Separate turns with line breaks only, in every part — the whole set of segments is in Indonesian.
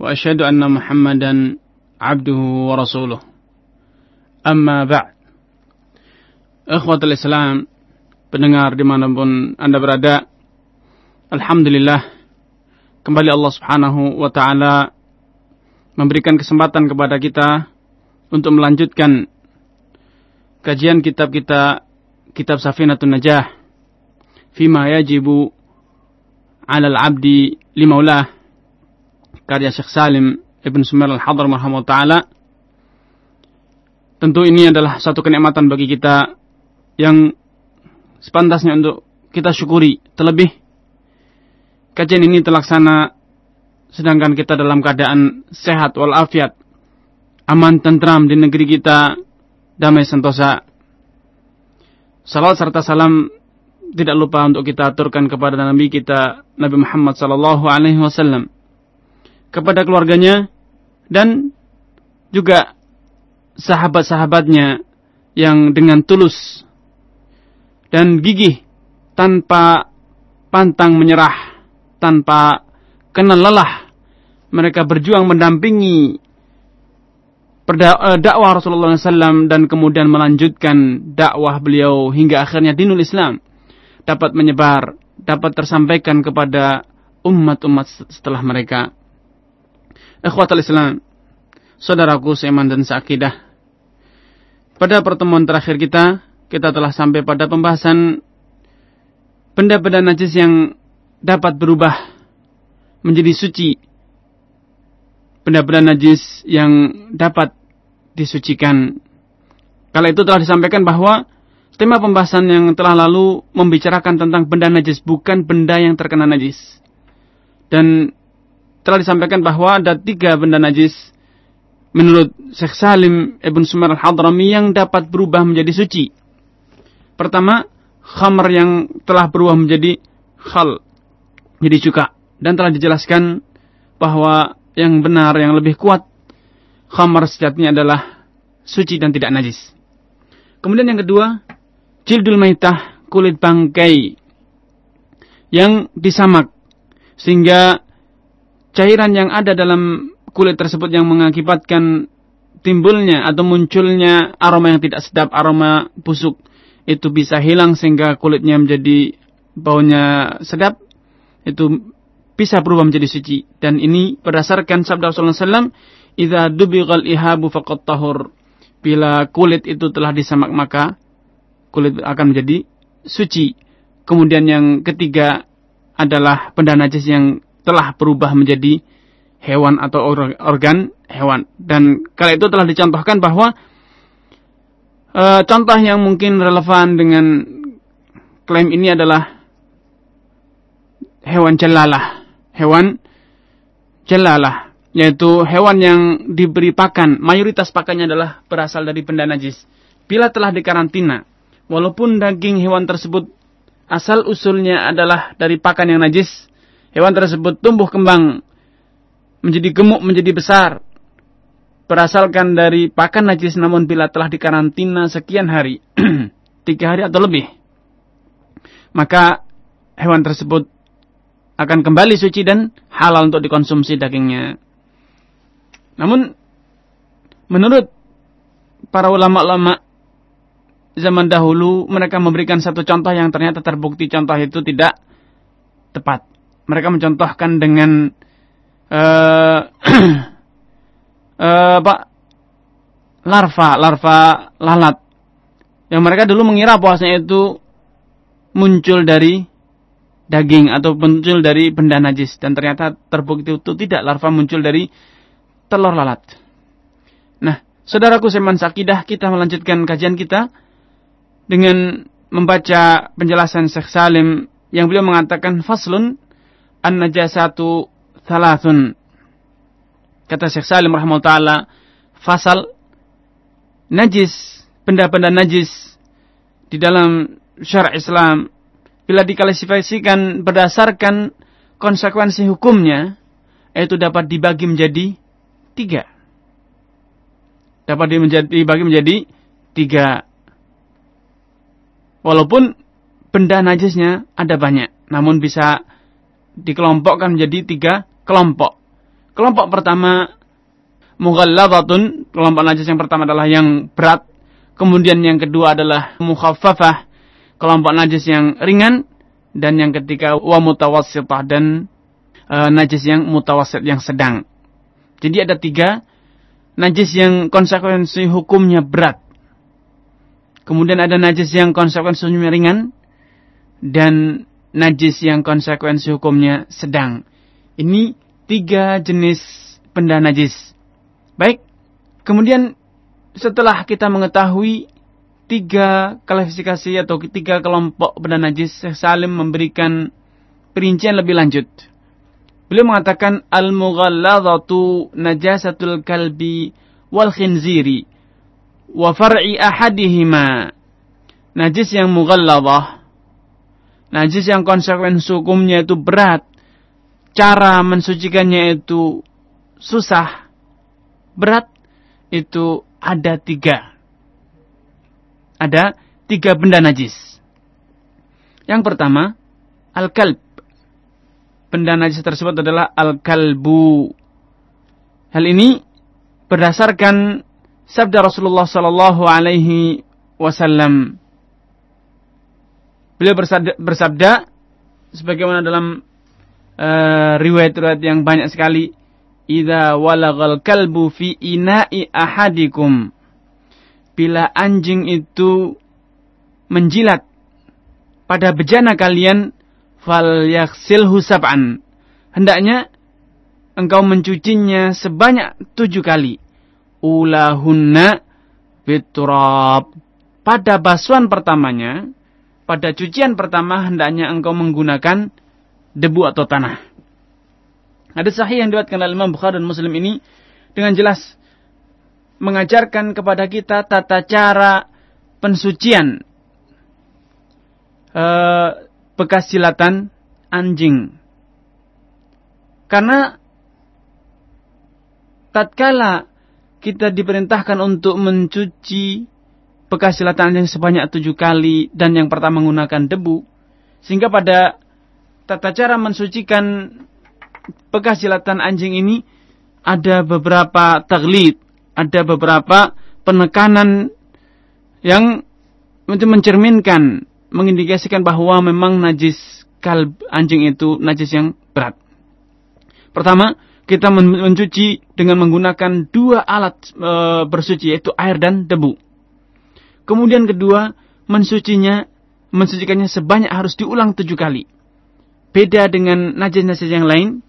وأشهد أن محمدا عبده ورسوله أما بعد Ikhwatul Islam Pendengar dimanapun anda berada Alhamdulillah Kembali Allah subhanahu wa ta'ala Memberikan kesempatan kepada kita Untuk melanjutkan Kajian kitab kita Kitab Safinatun Najah Fima yajibu Alal abdi limaulah karya Syekh Salim Ibn Sumer Al-Hadar Ta'ala. Tentu ini adalah satu kenikmatan bagi kita yang sepantasnya untuk kita syukuri. Terlebih, kajian ini terlaksana sedangkan kita dalam keadaan sehat walafiat, aman tentram di negeri kita, damai sentosa. Salam serta salam tidak lupa untuk kita aturkan kepada Nabi kita Nabi Muhammad sallallahu alaihi wasallam kepada keluarganya dan juga sahabat-sahabatnya yang dengan tulus dan gigih tanpa pantang menyerah, tanpa kenal lelah. Mereka berjuang mendampingi eh, dakwah Rasulullah SAW dan kemudian melanjutkan dakwah beliau hingga akhirnya dinul Islam dapat menyebar, dapat tersampaikan kepada umat-umat setelah mereka. Ikhwatal Islam, saudaraku seiman dan seakidah. Pada pertemuan terakhir kita, kita telah sampai pada pembahasan benda-benda najis yang dapat berubah menjadi suci. Benda-benda najis yang dapat disucikan. Kala itu telah disampaikan bahwa tema pembahasan yang telah lalu membicarakan tentang benda najis bukan benda yang terkena najis. Dan telah disampaikan bahwa ada tiga benda najis menurut Syekh Salim Ibn Sumar al-Hadrami yang dapat berubah menjadi suci. Pertama, khamr yang telah berubah menjadi khal, jadi cuka. Dan telah dijelaskan bahwa yang benar, yang lebih kuat, khamr sejatinya adalah suci dan tidak najis. Kemudian yang kedua, jildul maitah, kulit bangkai, yang disamak. Sehingga cairan yang ada dalam kulit tersebut yang mengakibatkan timbulnya atau munculnya aroma yang tidak sedap, aroma busuk itu bisa hilang sehingga kulitnya menjadi baunya sedap itu bisa berubah menjadi suci. Dan ini berdasarkan sabda Rasulullah SAW idza dubighal ihabu faqad tahur. Bila kulit itu telah disamak maka kulit akan menjadi suci. Kemudian yang ketiga adalah benda najis yang telah berubah menjadi hewan atau organ hewan. Dan kala itu telah dicontohkan bahwa e, contoh yang mungkin relevan dengan klaim ini adalah hewan celalah. Hewan celalah. Yaitu hewan yang diberi pakan. Mayoritas pakannya adalah berasal dari benda najis. Bila telah dikarantina. Walaupun daging hewan tersebut asal usulnya adalah dari pakan yang najis hewan tersebut tumbuh kembang menjadi gemuk, menjadi besar, berasalkan dari pakan najis namun bila telah dikarantina sekian hari, tiga hari atau lebih, maka hewan tersebut akan kembali suci dan halal untuk dikonsumsi dagingnya. Namun, menurut para ulama-ulama zaman dahulu, mereka memberikan satu contoh yang ternyata terbukti contoh itu tidak tepat mereka mencontohkan dengan uh, uh, apa? Larva larva lalat. Yang mereka dulu mengira bahwasanya itu muncul dari daging atau muncul dari benda najis. Dan ternyata terbukti itu tidak. Larva muncul dari telur lalat. Nah, saudaraku seman sakidah kita melanjutkan kajian kita dengan membaca penjelasan Syekh Salim yang beliau mengatakan faslun an-najasatu thalathun. kata Syekh Salim rahimahullah fasal najis, benda-benda najis di dalam syara Islam bila diklasifikasikan berdasarkan konsekuensi hukumnya itu dapat dibagi menjadi tiga. Dapat dibagi menjadi tiga. Walaupun benda najisnya ada banyak, namun bisa dikelompokkan menjadi tiga kelompok. Kelompok pertama mughalladatun, kelompok najis yang pertama adalah yang berat, kemudian yang kedua adalah mukhaffafah, kelompok najis yang ringan, dan yang ketiga wa mutawassitah dan e, najis yang mutawassit yang sedang. Jadi ada tiga najis yang konsekuensi hukumnya berat. Kemudian ada najis yang konsekuensi hukumnya ringan dan najis yang konsekuensi hukumnya sedang. Ini tiga jenis benda najis. Baik, kemudian setelah kita mengetahui tiga klasifikasi atau tiga kelompok benda najis, Syekh Salim memberikan perincian lebih lanjut. Beliau mengatakan al-mughalladhatu najasatul kalbi wal khinziri wa far'i ahadihima. Najis yang mughalladhah Najis yang konsekuensi hukumnya itu berat. Cara mensucikannya itu susah. Berat itu ada tiga. Ada tiga benda najis. Yang pertama, al-kalb. Benda najis tersebut adalah al-kalbu. Hal ini berdasarkan sabda Rasulullah sallallahu alaihi wasallam Beliau bersabda, bersabda sebagaimana dalam uh, riwayat-riwayat yang banyak sekali, "Idza walagal kalbu fi ina'i ahadikum." Bila anjing itu menjilat pada bejana kalian, fal yaksilhu sab'an. Hendaknya engkau mencucinya sebanyak tujuh kali. Ulahunna biturab. Pada basuhan pertamanya, pada cucian pertama hendaknya engkau menggunakan debu atau tanah. Ada sahih yang diriwayatkan oleh Imam Bukhari dan Muslim ini dengan jelas mengajarkan kepada kita tata cara pensucian uh, bekas silatan anjing. Karena tatkala kita diperintahkan untuk mencuci bekas yang sebanyak tujuh kali dan yang pertama menggunakan debu. Sehingga pada tata cara mensucikan bekas silatan anjing ini ada beberapa taglid, ada beberapa penekanan yang untuk mencerminkan, mengindikasikan bahwa memang najis kalb anjing itu najis yang berat. Pertama, kita mencuci dengan menggunakan dua alat e, bersuci yaitu air dan debu. Kemudian kedua, mensucinya, mensucikannya sebanyak harus diulang tujuh kali. Beda dengan najis-najis yang lain,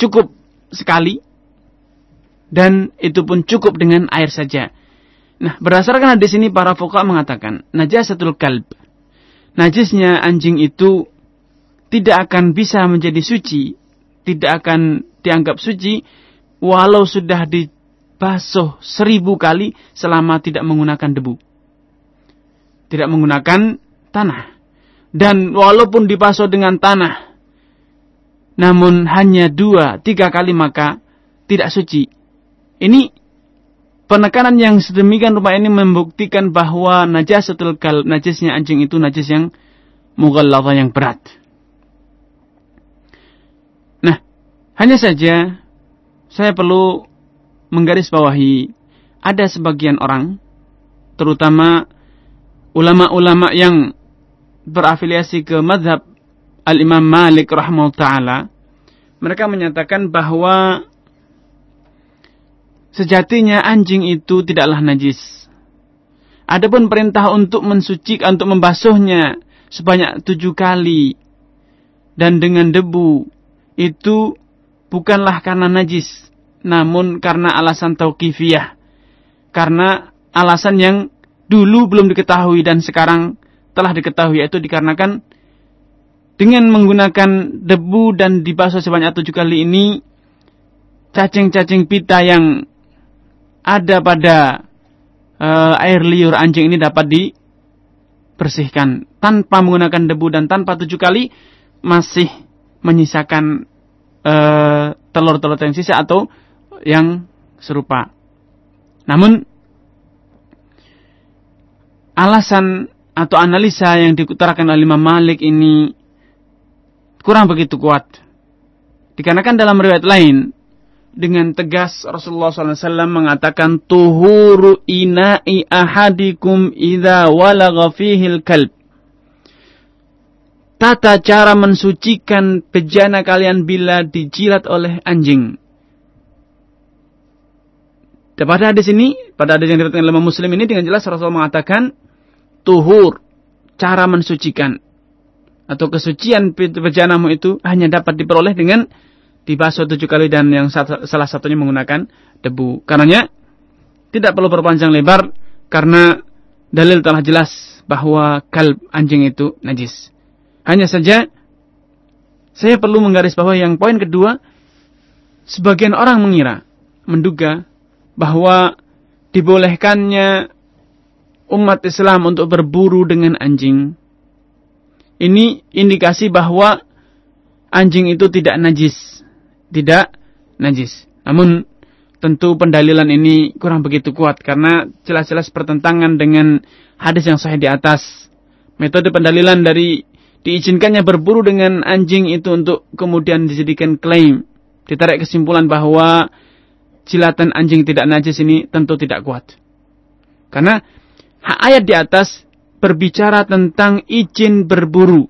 cukup sekali, dan itu pun cukup dengan air saja. Nah, berdasarkan hadis ini para fuqaha mengatakan, najasatul kalb. Najisnya anjing itu tidak akan bisa menjadi suci, tidak akan dianggap suci, walau sudah dibasuh seribu kali selama tidak menggunakan debu tidak menggunakan tanah. Dan walaupun dibasuh dengan tanah, namun hanya dua, tiga kali maka tidak suci. Ini penekanan yang sedemikian rupa ini membuktikan bahwa najasatul kal, najisnya anjing itu najis yang mughalladhah yang berat. Nah, hanya saja saya perlu menggarisbawahi ada sebagian orang terutama ulama-ulama yang berafiliasi ke madhab Al-Imam Malik rahimahullah ta'ala, mereka menyatakan bahwa sejatinya anjing itu tidaklah najis. Adapun perintah untuk mensucikan, untuk membasuhnya sebanyak tujuh kali dan dengan debu itu bukanlah karena najis, namun karena alasan tauqifiyah. Karena alasan yang dulu belum diketahui dan sekarang telah diketahui yaitu dikarenakan dengan menggunakan debu dan dibasuh sebanyak tujuh kali ini cacing-cacing pita yang ada pada uh, air liur anjing ini dapat dibersihkan tanpa menggunakan debu dan tanpa tujuh kali masih menyisakan uh, telur-telur yang sisa atau yang serupa. Namun alasan atau analisa yang diutarakan oleh Imam Malik ini kurang begitu kuat. Dikarenakan dalam riwayat lain dengan tegas Rasulullah SAW mengatakan tuhuru ina'i ahadikum idha walagha fihil kalb. Tata cara mensucikan bejana kalian bila dijilat oleh anjing. Pada hadis ini, pada hadis yang diriwayatkan oleh Muslim ini dengan jelas Rasulullah mengatakan tuhur, cara mensucikan atau kesucian bejanamu itu hanya dapat diperoleh dengan dibasuh tujuh kali dan yang salah satunya menggunakan debu. Karenanya tidak perlu berpanjang lebar karena dalil telah jelas bahwa kalb anjing itu najis. Hanya saja saya perlu menggaris bahwa yang poin kedua sebagian orang mengira, menduga bahwa dibolehkannya umat Islam untuk berburu dengan anjing. Ini indikasi bahwa anjing itu tidak najis tidak najis. Namun tentu pendalilan ini kurang begitu kuat karena jelas-jelas pertentangan dengan hadis yang sahih di atas. Metode pendalilan dari diizinkannya berburu dengan anjing itu untuk kemudian dijadikan klaim. Ditarik kesimpulan bahwa jilatan anjing tidak najis ini tentu tidak kuat. Karena ayat di atas berbicara tentang izin berburu.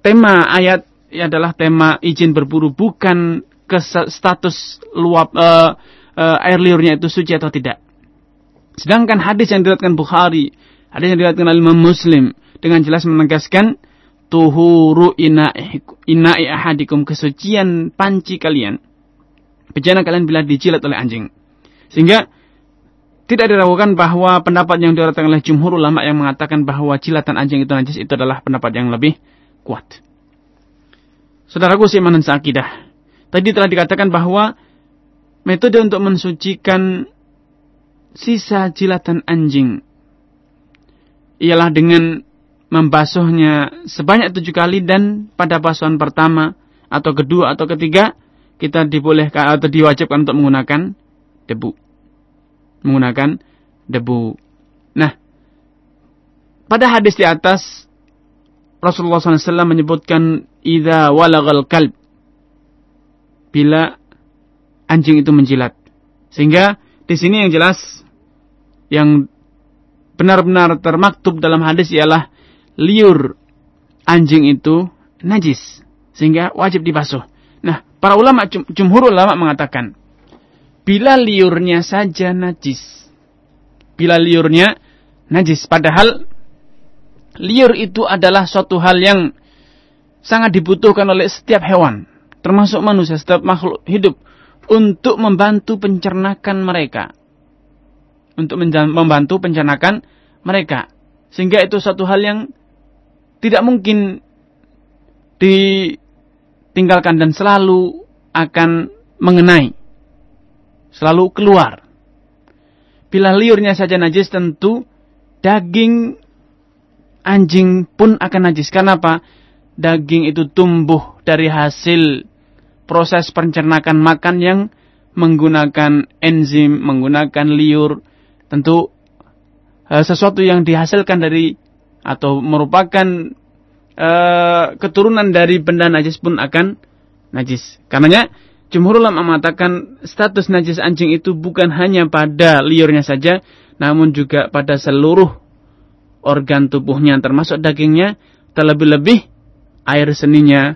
Tema ayat adalah tema izin berburu bukan ke status luap uh, uh, air liurnya itu suci atau tidak. Sedangkan hadis yang diriwayatkan Bukhari, hadis yang diriwayatkan Imam Muslim dengan jelas menegaskan tuhuru ina'i ina'i ahadikum kesucian panci kalian. Bejana kalian bila dijilat oleh anjing. Sehingga tidak diragukan bahwa pendapat yang diriwayatkan oleh jumhur ulama yang mengatakan bahwa jilatan anjing itu najis itu adalah pendapat yang lebih kuat. Saudaraku seiman dan seakidah. Tadi telah dikatakan bahwa metode untuk mensucikan sisa jilatan anjing ialah dengan membasuhnya sebanyak tujuh kali dan pada basuhan pertama atau kedua atau ketiga kita dibolehkan atau diwajibkan untuk menggunakan debu. Menggunakan debu. Nah, pada hadis di atas Rasulullah SAW menyebutkan idza walagal kalb bila anjing itu menjilat. Sehingga di sini yang jelas yang benar-benar termaktub dalam hadis ialah liur anjing itu najis sehingga wajib dibasuh. Nah, para ulama jumhur ulama mengatakan bila liurnya saja najis. Bila liurnya najis padahal liur itu adalah suatu hal yang sangat dibutuhkan oleh setiap hewan, termasuk manusia, setiap makhluk hidup untuk membantu pencernakan mereka. Untuk membantu pencernakan mereka. Sehingga itu suatu hal yang tidak mungkin ditinggalkan dan selalu akan mengenai. Selalu keluar. Bila liurnya saja najis tentu daging anjing pun akan najis. Kenapa? Daging itu tumbuh dari hasil proses pencernaan makan yang menggunakan enzim, menggunakan liur. Tentu uh, sesuatu yang dihasilkan dari atau merupakan uh, keturunan dari benda najis pun akan najis. Karenanya Jumhur ulama mengatakan status najis anjing itu bukan hanya pada liurnya saja, namun juga pada seluruh organ tubuhnya termasuk dagingnya terlebih-lebih air seninya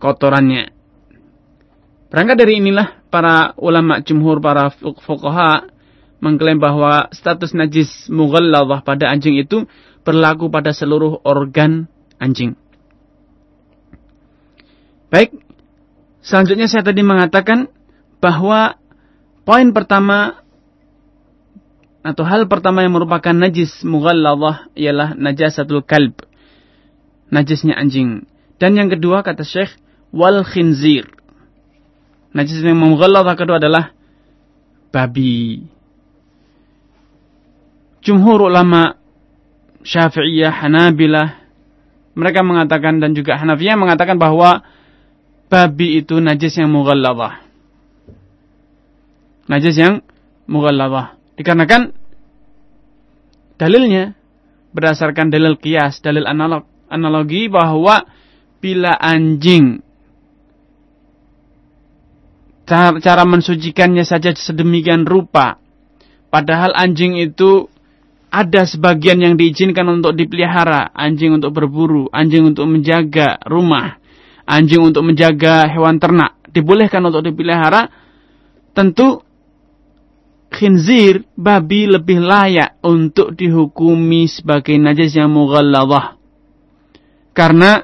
kotorannya. Berangkat dari inilah para ulama jumhur para fuqaha mengklaim bahwa status najis mughalladhah pada anjing itu berlaku pada seluruh organ anjing. Baik, selanjutnya saya tadi mengatakan bahwa poin pertama atau hal pertama yang merupakan najis mughalladhah ialah najasatul kalb. Najisnya anjing. Dan yang kedua kata Syekh wal khinzir. Najis yang mughalladhah kedua adalah babi. Jumhur ulama Syafi'iyah, Hanabilah mereka mengatakan dan juga Hanafiyah mengatakan bahwa babi itu najis yang mughalladhah. Najis yang mughalladhah. Dikarenakan dalilnya berdasarkan dalil kias, dalil analog, analogi bahwa bila anjing cara mensucikannya saja sedemikian rupa. Padahal anjing itu ada sebagian yang diizinkan untuk dipelihara. Anjing untuk berburu, anjing untuk menjaga rumah, anjing untuk menjaga hewan ternak. Dibolehkan untuk dipelihara. Tentu khinzir, babi lebih layak untuk dihukumi sebagai najis yang mughalladhah. Karena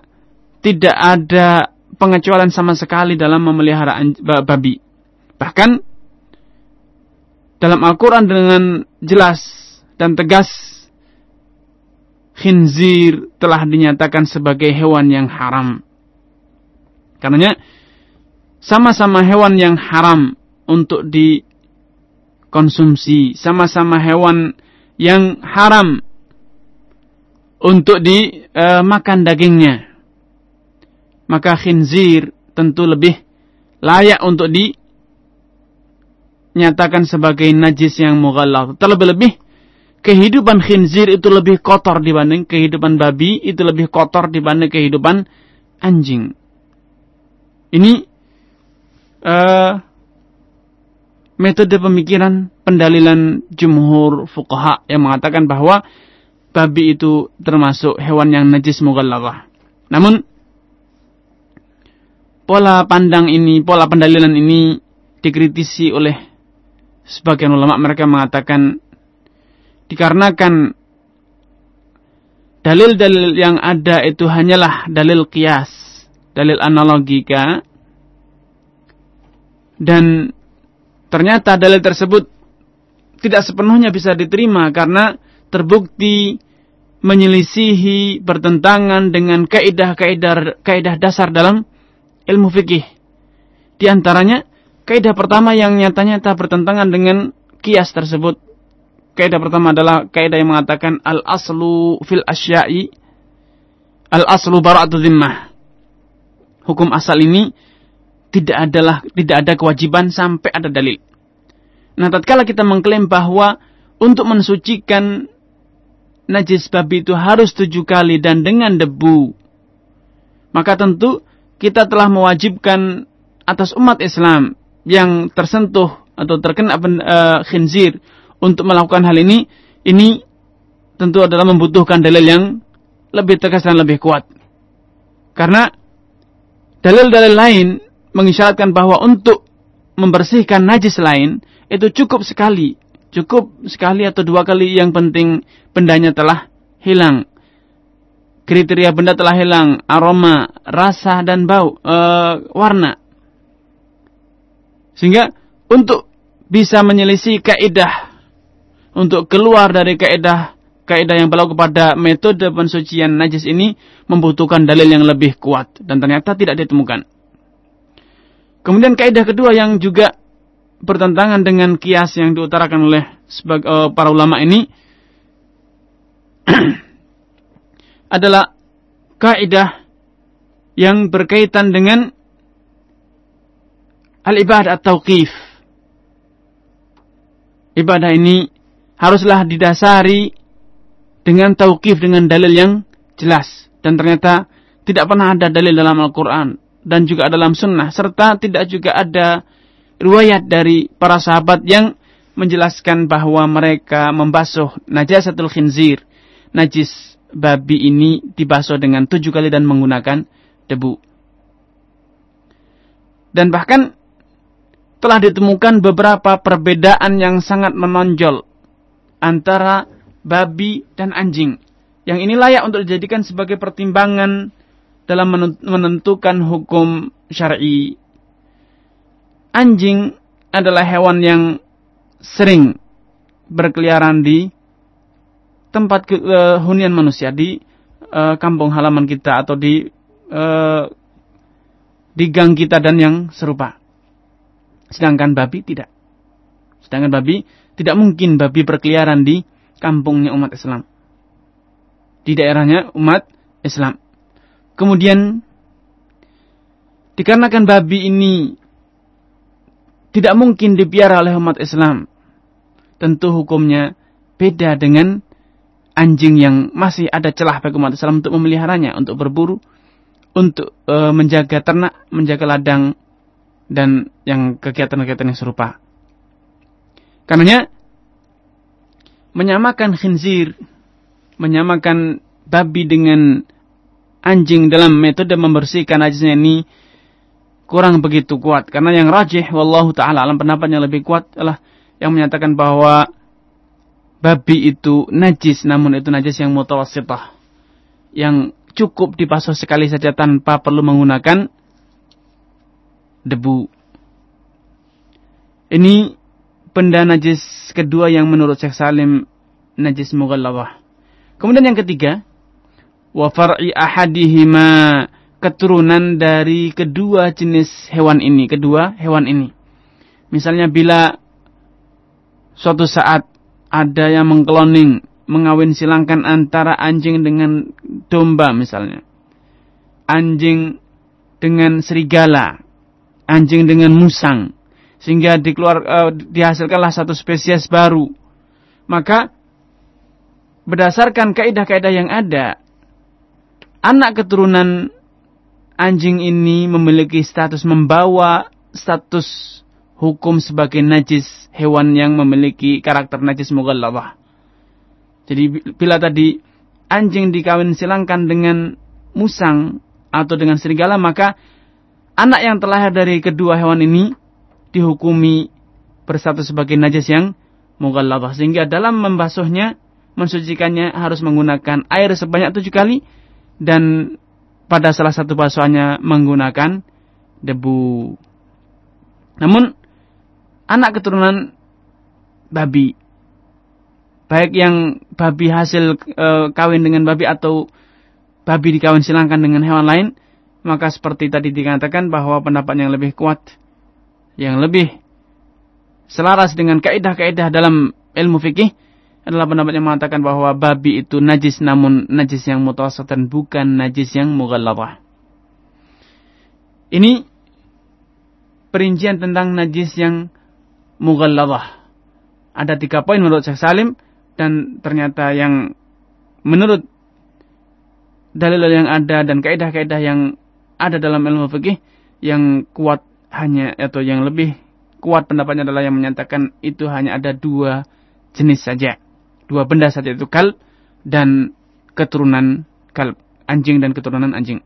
tidak ada pengecualian sama sekali dalam memelihara babi. Bahkan dalam Al-Quran dengan jelas dan tegas khinzir telah dinyatakan sebagai hewan yang haram. Karenanya sama-sama hewan yang haram untuk dikonsumsi, sama-sama hewan yang haram untuk dimakan uh, dagingnya maka khinzir tentu lebih layak untuk dinyatakan sebagai najis yang mughallal. Terlebih-lebih kehidupan khinzir itu lebih kotor dibanding kehidupan babi, itu lebih kotor dibanding kehidupan anjing. Ini uh, metode pemikiran pendalilan jumhur fuqaha yang mengatakan bahwa babi itu termasuk hewan yang najis mughalladhah. Namun pola pandang ini, pola pendalilan ini dikritisi oleh sebagian ulama mereka mengatakan dikarenakan dalil-dalil yang ada itu hanyalah dalil kias, dalil analogika dan ternyata dalil tersebut tidak sepenuhnya bisa diterima karena terbukti menyelisihi bertentangan dengan kaidah-kaidah kaidah dasar dalam ilmu fikih. Di antaranya, kaidah pertama yang nyata-nyata bertentangan dengan kias tersebut. Kaidah pertama adalah kaidah yang mengatakan al-aslu fil asya'i al-aslu bara'atu zimmah. Hukum asal ini tidak adalah tidak ada kewajiban sampai ada dalil. Nah, tatkala kita mengklaim bahwa untuk mensucikan najis babi itu harus tujuh kali dan dengan debu, maka tentu kita telah mewajibkan atas umat Islam yang tersentuh atau terkena uh, khinzir untuk melakukan hal ini, ini tentu adalah membutuhkan dalil yang lebih tegas dan lebih kuat. Karena dalil-dalil lain mengisyaratkan bahwa untuk membersihkan najis lain itu cukup sekali, cukup sekali atau dua kali yang penting bendanya telah hilang kriteria benda telah hilang, aroma, rasa dan bau, e, warna. Sehingga untuk bisa menyelisih kaidah untuk keluar dari kaidah kaidah yang berlaku pada metode pensucian najis ini membutuhkan dalil yang lebih kuat dan ternyata tidak ditemukan. Kemudian kaidah kedua yang juga bertentangan dengan kias yang diutarakan oleh uh, para ulama ini adalah kaidah yang berkaitan dengan al-ibadah at-tauqif. Ibadah ini haruslah didasari dengan tauqif dengan dalil yang jelas. Dan ternyata tidak pernah ada dalil dalam Al-Qur'an dan juga dalam sunnah. Serta tidak juga ada riwayat dari para sahabat yang menjelaskan bahwa mereka membasuh najasatul khinzir, najis babi ini dibasuh dengan tujuh kali dan menggunakan debu. Dan bahkan telah ditemukan beberapa perbedaan yang sangat menonjol antara babi dan anjing. Yang ini layak untuk dijadikan sebagai pertimbangan dalam menentukan hukum syar'i. Anjing adalah hewan yang sering berkeliaran di tempat ke, uh, hunian manusia di uh, kampung halaman kita atau di uh, di gang kita dan yang serupa. Sedangkan babi tidak. Sedangkan babi tidak mungkin babi berkeliaran di kampungnya umat Islam. Di daerahnya umat Islam. Kemudian dikarenakan babi ini tidak mungkin dipiara oleh umat Islam. Tentu hukumnya beda dengan anjing yang masih ada celah bagi umat Islam untuk memeliharanya, untuk berburu, untuk e, menjaga ternak, menjaga ladang, dan yang kegiatan-kegiatan yang serupa. Karenanya menyamakan khinzir, menyamakan babi dengan anjing dalam metode membersihkan najisnya ini kurang begitu kuat karena yang rajih wallahu taala alam pendapat yang lebih kuat adalah yang menyatakan bahwa babi itu najis namun itu najis yang mutawassitah yang cukup dibasuh sekali saja tanpa perlu menggunakan debu. Ini benda najis kedua yang menurut Syekh Salim najis mughalladhah. Kemudian yang ketiga, wa far'i ahadihima keturunan dari kedua jenis hewan ini, kedua hewan ini. Misalnya bila suatu saat ada yang mengkloning, mengawin silangkan antara anjing dengan domba misalnya. Anjing dengan serigala anjing dengan musang sehingga dikeluar uh, dihasilkanlah satu spesies baru. Maka berdasarkan kaidah-kaidah yang ada, anak keturunan anjing ini memiliki status membawa status hukum sebagai najis hewan yang memiliki karakter najis mughalladhah. Jadi bila tadi anjing dikawin silangkan dengan musang atau dengan serigala maka anak yang terlahir dari kedua hewan ini dihukumi bersatu sebagai najis yang mughalladhah sehingga dalam membasuhnya mensucikannya harus menggunakan air sebanyak tujuh kali. Dan pada salah satu basuhannya menggunakan debu. Namun anak keturunan babi. Baik yang babi hasil e, kawin dengan babi atau babi dikawin silangkan dengan hewan lain maka seperti tadi dikatakan bahwa pendapat yang lebih kuat, yang lebih selaras dengan kaidah-kaidah dalam ilmu fikih adalah pendapat yang mengatakan bahwa babi itu najis namun najis yang mutawassit dan bukan najis yang mughalladhah. Ini perincian tentang najis yang mughalladhah. Ada tiga poin menurut Syekh Salim dan ternyata yang menurut dalil yang ada dan kaidah-kaidah yang ada dalam ilmu fikih yang kuat hanya atau yang lebih kuat pendapatnya adalah yang menyatakan itu hanya ada dua jenis saja. Dua benda saja itu kal dan keturunan kal anjing dan keturunan anjing.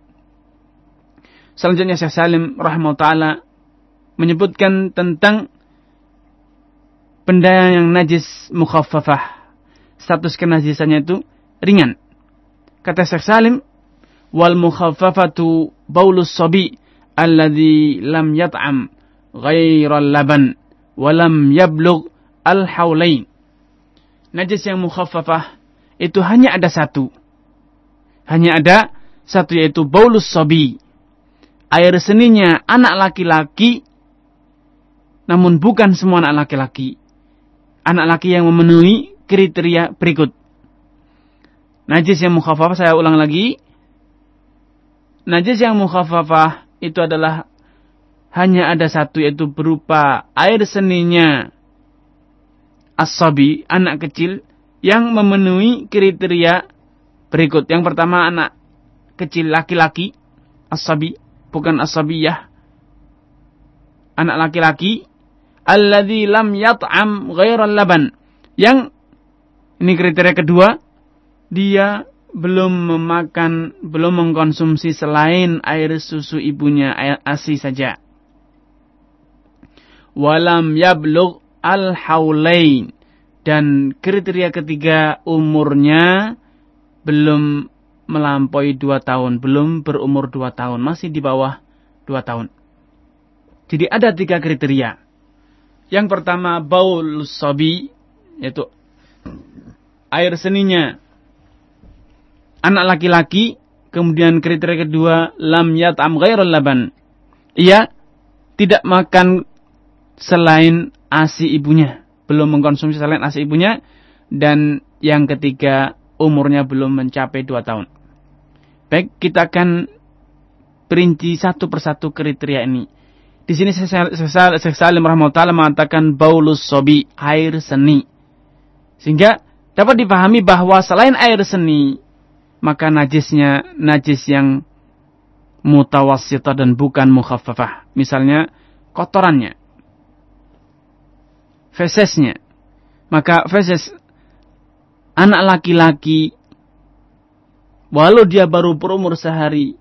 Selanjutnya Syekh Salim rahimahullah taala menyebutkan tentang benda yang najis mukhaffafah. Status kenajisannya itu ringan. Kata Syekh Salim, wal mukhaffafatu baulus sabi alladhi lam yat'am ghairal laban wa lam yablugh al haulain. Najis yang mukhaffafah itu hanya ada satu. Hanya ada satu yaitu baulus sabi. Air seninya anak laki-laki namun bukan semua anak laki-laki. Anak laki yang memenuhi kriteria berikut. Najis yang mukhaffafah saya ulang lagi najis yang mukhaffafah itu adalah hanya ada satu yaitu berupa air seninya asabi, anak kecil yang memenuhi kriteria berikut. Yang pertama anak kecil laki-laki, asabi, bukan asabiyah. Anak laki-laki, alladzi lam yat'am ghairal laban. Yang ini kriteria kedua, dia belum memakan, belum mengkonsumsi selain air susu ibunya, air ASI saja. Walam yablug al-haulain. Dan kriteria ketiga umurnya belum melampaui dua tahun, belum berumur dua tahun, masih di bawah dua tahun. Jadi ada tiga kriteria. Yang pertama baul sabi, yaitu air seninya anak laki-laki, kemudian kriteria kedua lam yat'am ghairal laban. Ia tidak makan selain ASI ibunya, belum mengkonsumsi selain ASI ibunya dan yang ketiga umurnya belum mencapai 2 tahun. Baik, kita akan perinci satu persatu kriteria ini. Di sini Syekh Salim rahimahullah mengatakan baulus sobi, air seni. Sehingga dapat dipahami bahwa selain air seni, maka najisnya najis yang mutawassitah dan bukan mukhaffafah. Misalnya kotorannya, fesesnya. Maka feses anak laki-laki walau dia baru berumur sehari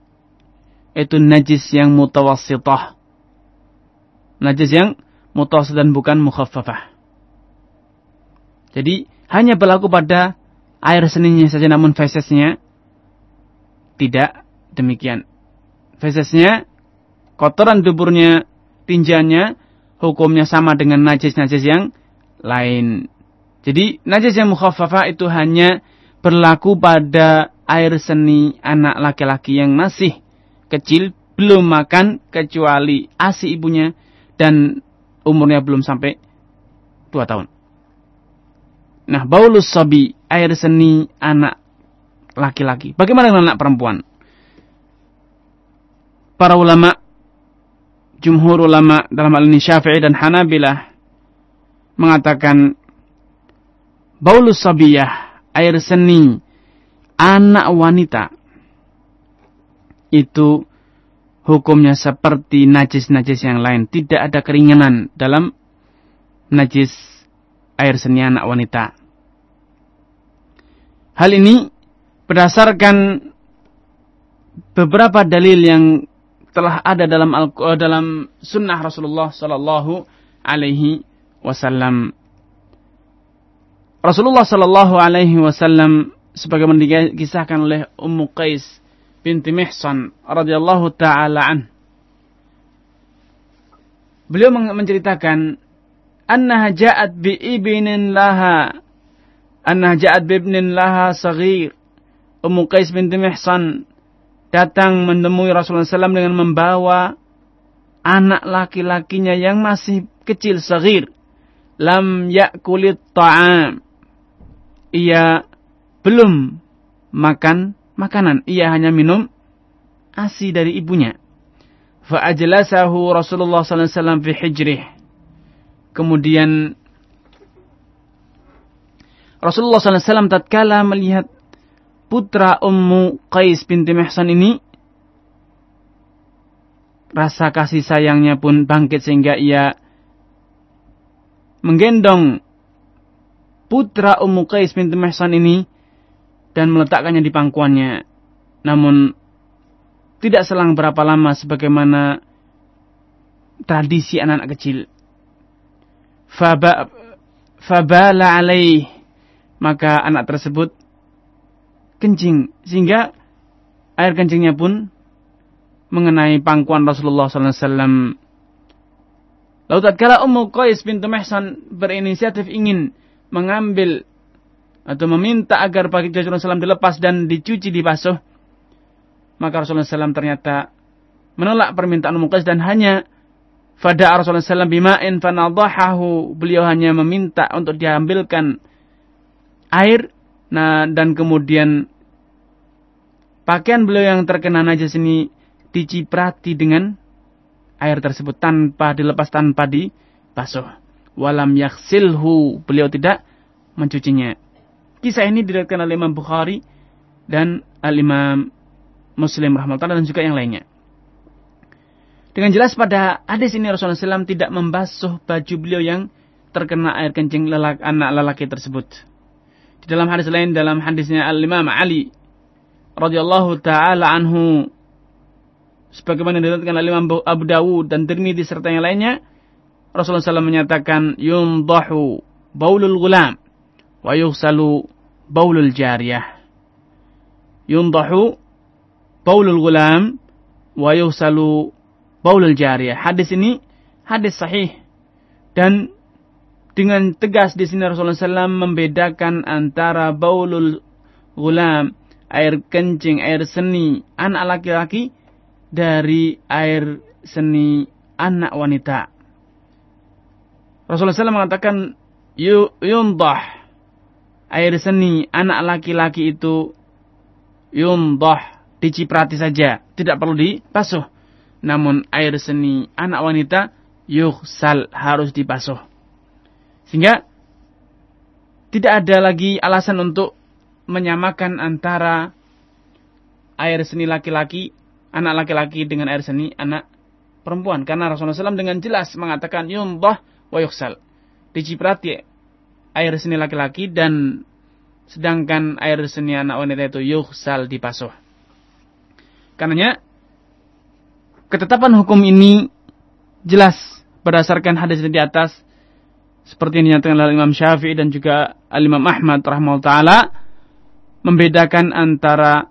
itu najis yang mutawassitah. Najis yang mutawassitah dan bukan mukhaffafah. Jadi hanya berlaku pada air seninya saja namun fesesnya tidak demikian. Fesesnya, kotoran duburnya, tinjannya, hukumnya sama dengan najis-najis yang lain. Jadi najis yang mukhafafah itu hanya berlaku pada air seni anak laki-laki yang masih kecil, belum makan kecuali asi ibunya dan umurnya belum sampai 2 tahun. Nah, baulus sobi, air seni anak laki-laki. Bagaimana dengan anak perempuan? Para ulama, jumhur ulama dalam hal ini Syafi'i dan Hanabilah mengatakan baulus sabiyah, air seni anak wanita itu hukumnya seperti najis-najis yang lain. Tidak ada keringanan dalam najis air seni anak wanita. Hal ini berdasarkan beberapa dalil yang telah ada dalam Al eh, dalam sunnah Rasulullah Sallallahu Alaihi Wasallam. Rasulullah Sallallahu Alaihi Wasallam sebagaimana dikisahkan oleh Ummu Qais binti Mihsan radhiyallahu taala an. Beliau menceritakan annaha ja'at bi ibnin laha annaha ja'at bi ibnin laha saghir Ummu Qais binti Mihsan datang menemui Rasulullah SAW dengan membawa anak laki-lakinya yang masih kecil, sagir. Lam ya'kulit ta'am. Ia belum makan makanan. Ia hanya minum asi dari ibunya. Fa'ajlasahu Rasulullah SAW fi hijrih. Kemudian Rasulullah SAW tatkala melihat putra Ummu Qais binti Mihsan ini rasa kasih sayangnya pun bangkit sehingga ia menggendong putra Ummu Qais binti Mihsan ini dan meletakkannya di pangkuannya. Namun tidak selang berapa lama sebagaimana tradisi anak-anak kecil. Faba, fabala alaih. Maka anak tersebut kencing sehingga air kencingnya pun mengenai pangkuan Rasulullah SAW. Lalu tatkala Ummu Qais bintu Mihsan berinisiatif ingin mengambil atau meminta agar bagi Rasulullah SAW dilepas dan dicuci dibasuh, maka Rasulullah SAW ternyata menolak permintaan Ummu Qais dan hanya pada Rasulullah SAW bima'in fanadahahu beliau hanya meminta untuk diambilkan air Nah, dan kemudian pakaian beliau yang terkena najis ini diciprati dengan air tersebut tanpa dilepas tanpa dibasuh. Walam yaksilhu, beliau tidak mencucinya. Kisah ini diriwayatkan oleh Imam Bukhari dan Al-Imam Muslim rahmatullah dan juga yang lainnya. Dengan jelas pada hadis ini Rasulullah SAW tidak membasuh baju beliau yang terkena air kencing lelak, anak lelaki tersebut. Di dalam hadis lain dalam hadisnya Al-Imam Ali radhiyallahu taala anhu sebagaimana diriwayatkan oleh Imam Abu Dawud dan Tirmidzi serta yang lainnya Rasulullah SAW menyatakan yundahu baulul gulam wa yughsalu baulul jariyah. Yundahu baulul gulam wa yughsalu baulul jariyah. Hadis ini hadis sahih dan dengan tegas di sini Rasulullah SAW membedakan antara baulul gulam, air kencing, air seni, anak laki-laki dari air seni anak wanita. Rasulullah SAW mengatakan yundah air seni anak laki-laki itu yundah diciprati saja, tidak perlu dipasuh. Namun air seni anak wanita yuhsal harus dipasuh. Sehingga tidak ada lagi alasan untuk menyamakan antara air seni laki-laki, anak laki-laki dengan air seni anak perempuan. Karena Rasulullah SAW dengan jelas mengatakan yundah wa yuhsal. Diciprati air seni laki-laki dan sedangkan air seni anak wanita itu yuhsal dipasuh. Karenanya ketetapan hukum ini jelas berdasarkan hadis di atas seperti yang dinyatakan oleh Imam Syafi'i dan juga Imam Ahmad rahimahullah taala membedakan antara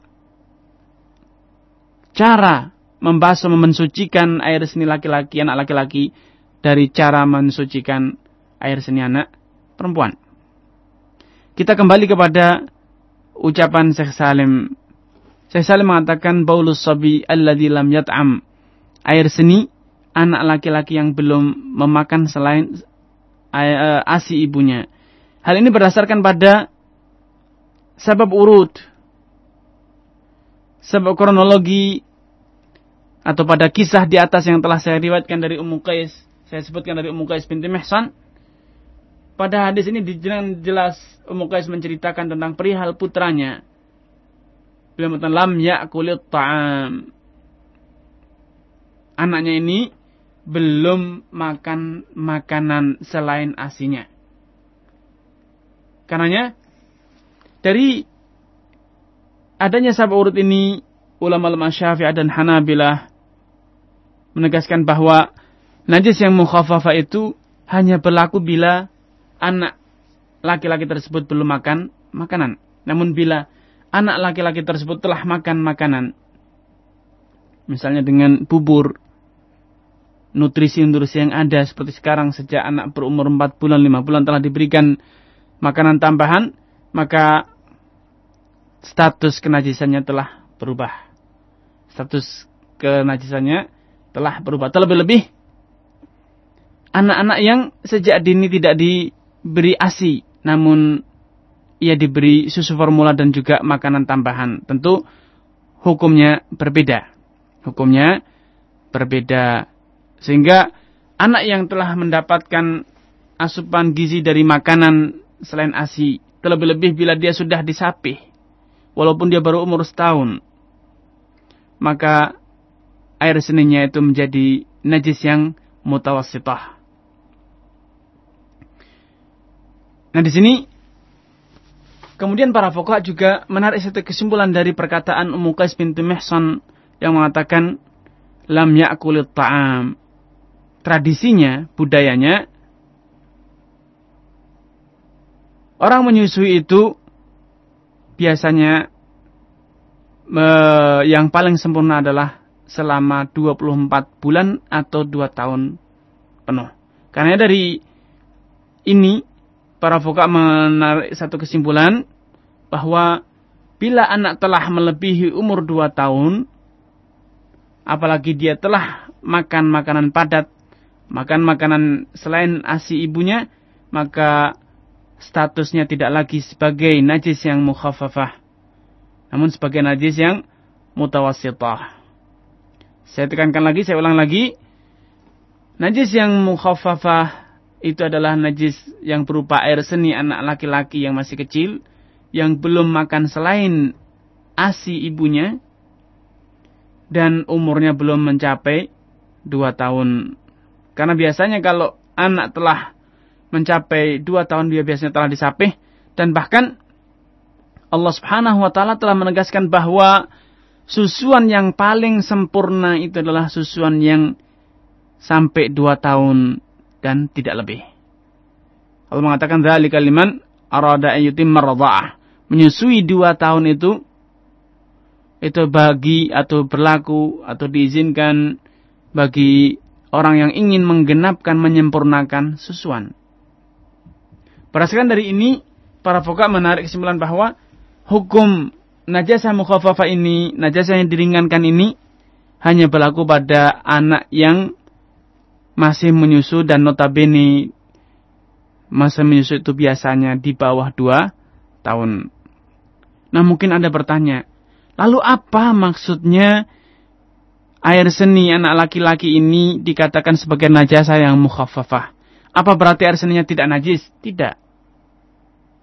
cara membasuh mensucikan air seni laki-laki anak laki-laki dari cara mensucikan air seni anak perempuan. Kita kembali kepada ucapan Syekh Salim Syekh Salim mengatakan baulus sabi alladzi lam yat'am. Air seni anak laki-laki yang belum memakan selain ASI ibunya. Hal ini berdasarkan pada sebab urut, sebab kronologi atau pada kisah di atas yang telah saya riwayatkan dari Ummu Qais, saya sebutkan dari Ummu Qais binti Mihsan. Pada hadis ini jelas Ummu Qais menceritakan tentang perihal putranya Beliau mengatakan lam ya'kulit ta'am. Anaknya ini belum makan makanan selain asinya. Karenanya dari adanya sabab urut ini ulama-ulama Syafi'ah dan Hanabilah menegaskan bahwa najis yang mukhafafah itu hanya berlaku bila anak laki-laki tersebut belum makan makanan. Namun bila anak laki-laki tersebut telah makan makanan, misalnya dengan bubur, nutrisi-nutrisi yang ada seperti sekarang sejak anak berumur 4 bulan, 5 bulan telah diberikan makanan tambahan, maka status kenajisannya telah berubah. Status kenajisannya telah berubah. Terlebih-lebih anak-anak yang sejak dini tidak diberi ASI, namun ia diberi susu formula dan juga makanan tambahan. Tentu hukumnya berbeda. Hukumnya berbeda. Sehingga anak yang telah mendapatkan asupan gizi dari makanan selain ASI, terlebih-lebih bila dia sudah disapih, walaupun dia baru umur setahun, maka air seninya itu menjadi najis yang mutawassitah. Nah di sini Kemudian para fuqaha juga menarik satu kesimpulan dari perkataan Ummu Qais binti Mihsan yang mengatakan lam ya'kulit ta'am. Tradisinya, budayanya orang menyusui itu biasanya me, yang paling sempurna adalah selama 24 bulan atau 2 tahun penuh. Karena dari ini para fuka menarik satu kesimpulan bahwa bila anak telah melebihi umur dua tahun, apalagi dia telah makan makanan padat, makan makanan selain ASI ibunya, maka statusnya tidak lagi sebagai najis yang mukhafafah, namun sebagai najis yang mutawasitah. Saya tekankan lagi, saya ulang lagi, najis yang mukhafafah itu adalah najis yang berupa air seni anak laki-laki yang masih kecil yang belum makan selain ASI ibunya dan umurnya belum mencapai dua tahun. Karena biasanya kalau anak telah mencapai dua tahun dia biasanya telah disapih dan bahkan Allah Subhanahu wa taala telah menegaskan bahwa susuan yang paling sempurna itu adalah susuan yang sampai dua tahun dan tidak lebih. Allah mengatakan dzalika liman arada an yutimma Menyusui dua tahun itu itu bagi atau berlaku atau diizinkan bagi orang yang ingin menggenapkan menyempurnakan susuan. Berdasarkan dari ini, para foka menarik kesimpulan bahwa hukum najasah mukhafafa ini, najasah yang diringankan ini hanya berlaku pada anak yang masih menyusu dan notabene Masa menyusui itu biasanya di bawah dua tahun. Nah mungkin Anda bertanya, lalu apa maksudnya air seni anak laki-laki ini dikatakan sebagai najasa yang mukhaffafah? Apa berarti air seninya tidak najis? Tidak.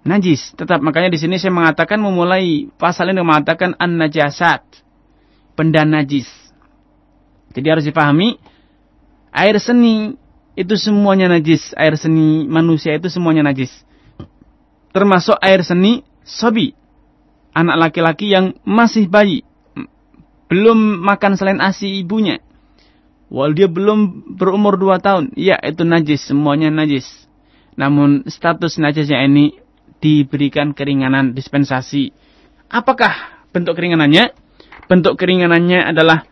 Najis. Tetap makanya di sini saya mengatakan memulai pasal ini mengatakan an-najasat. Benda najis. Jadi harus dipahami air seni itu semuanya najis. Air seni manusia itu semuanya najis. Termasuk air seni sobi. Anak laki-laki yang masih bayi. Belum makan selain asi ibunya. Wal dia belum berumur dua tahun. Ya itu najis. Semuanya najis. Namun status najisnya ini diberikan keringanan dispensasi. Apakah bentuk keringanannya? Bentuk keringanannya adalah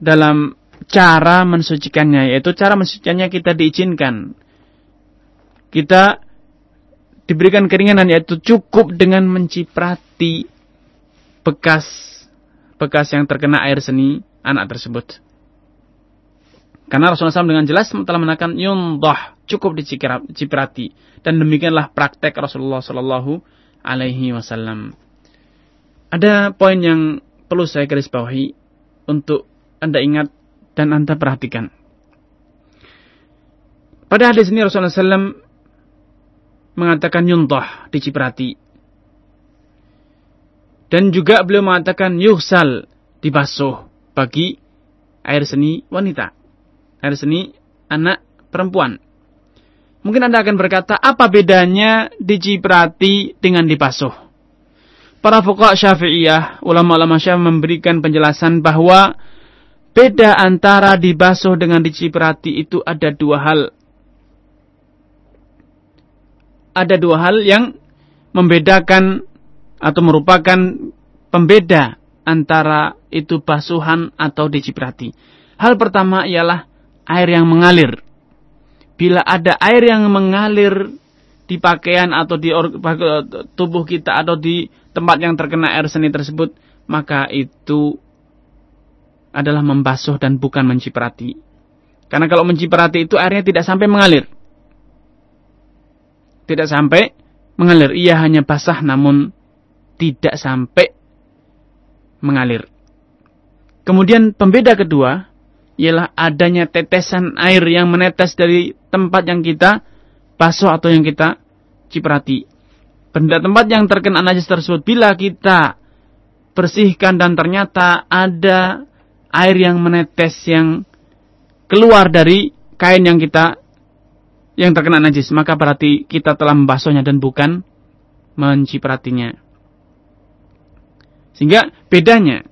dalam cara mensucikannya, yaitu cara mensucikannya kita diizinkan. Kita diberikan keringanan yaitu cukup dengan menciprati bekas bekas yang terkena air seni anak tersebut. Karena Rasulullah SAW dengan jelas telah menekan yundoh cukup diciprati dan demikianlah praktek Rasulullah Sallallahu Alaihi Wasallam. Ada poin yang perlu saya garis bawahi untuk anda ingat dan Anda perhatikan. Pada hadis ini Rasulullah SAW mengatakan yuntoh diciprati. Dan juga beliau mengatakan yuhsal dibasuh bagi air seni wanita. Air seni anak perempuan. Mungkin Anda akan berkata, apa bedanya diciprati dengan dibasuh? Para fuqah syafi'iyah, ulama-ulama syafi'iyah memberikan penjelasan bahwa Beda antara dibasuh dengan diciprati itu ada dua hal. Ada dua hal yang membedakan atau merupakan pembeda antara itu basuhan atau diciprati. Hal pertama ialah air yang mengalir. Bila ada air yang mengalir di pakaian atau di tubuh kita atau di tempat yang terkena air seni tersebut, maka itu adalah membasuh dan bukan menciprati. Karena kalau menciprati itu airnya tidak sampai mengalir. Tidak sampai mengalir. Ia hanya basah namun tidak sampai mengalir. Kemudian pembeda kedua ialah adanya tetesan air yang menetes dari tempat yang kita basuh atau yang kita ciprati. Benda tempat yang terkena najis tersebut bila kita bersihkan dan ternyata ada air yang menetes yang keluar dari kain yang kita yang terkena najis, maka berarti kita telah membasuhnya dan bukan mencipratinya. Sehingga bedanya,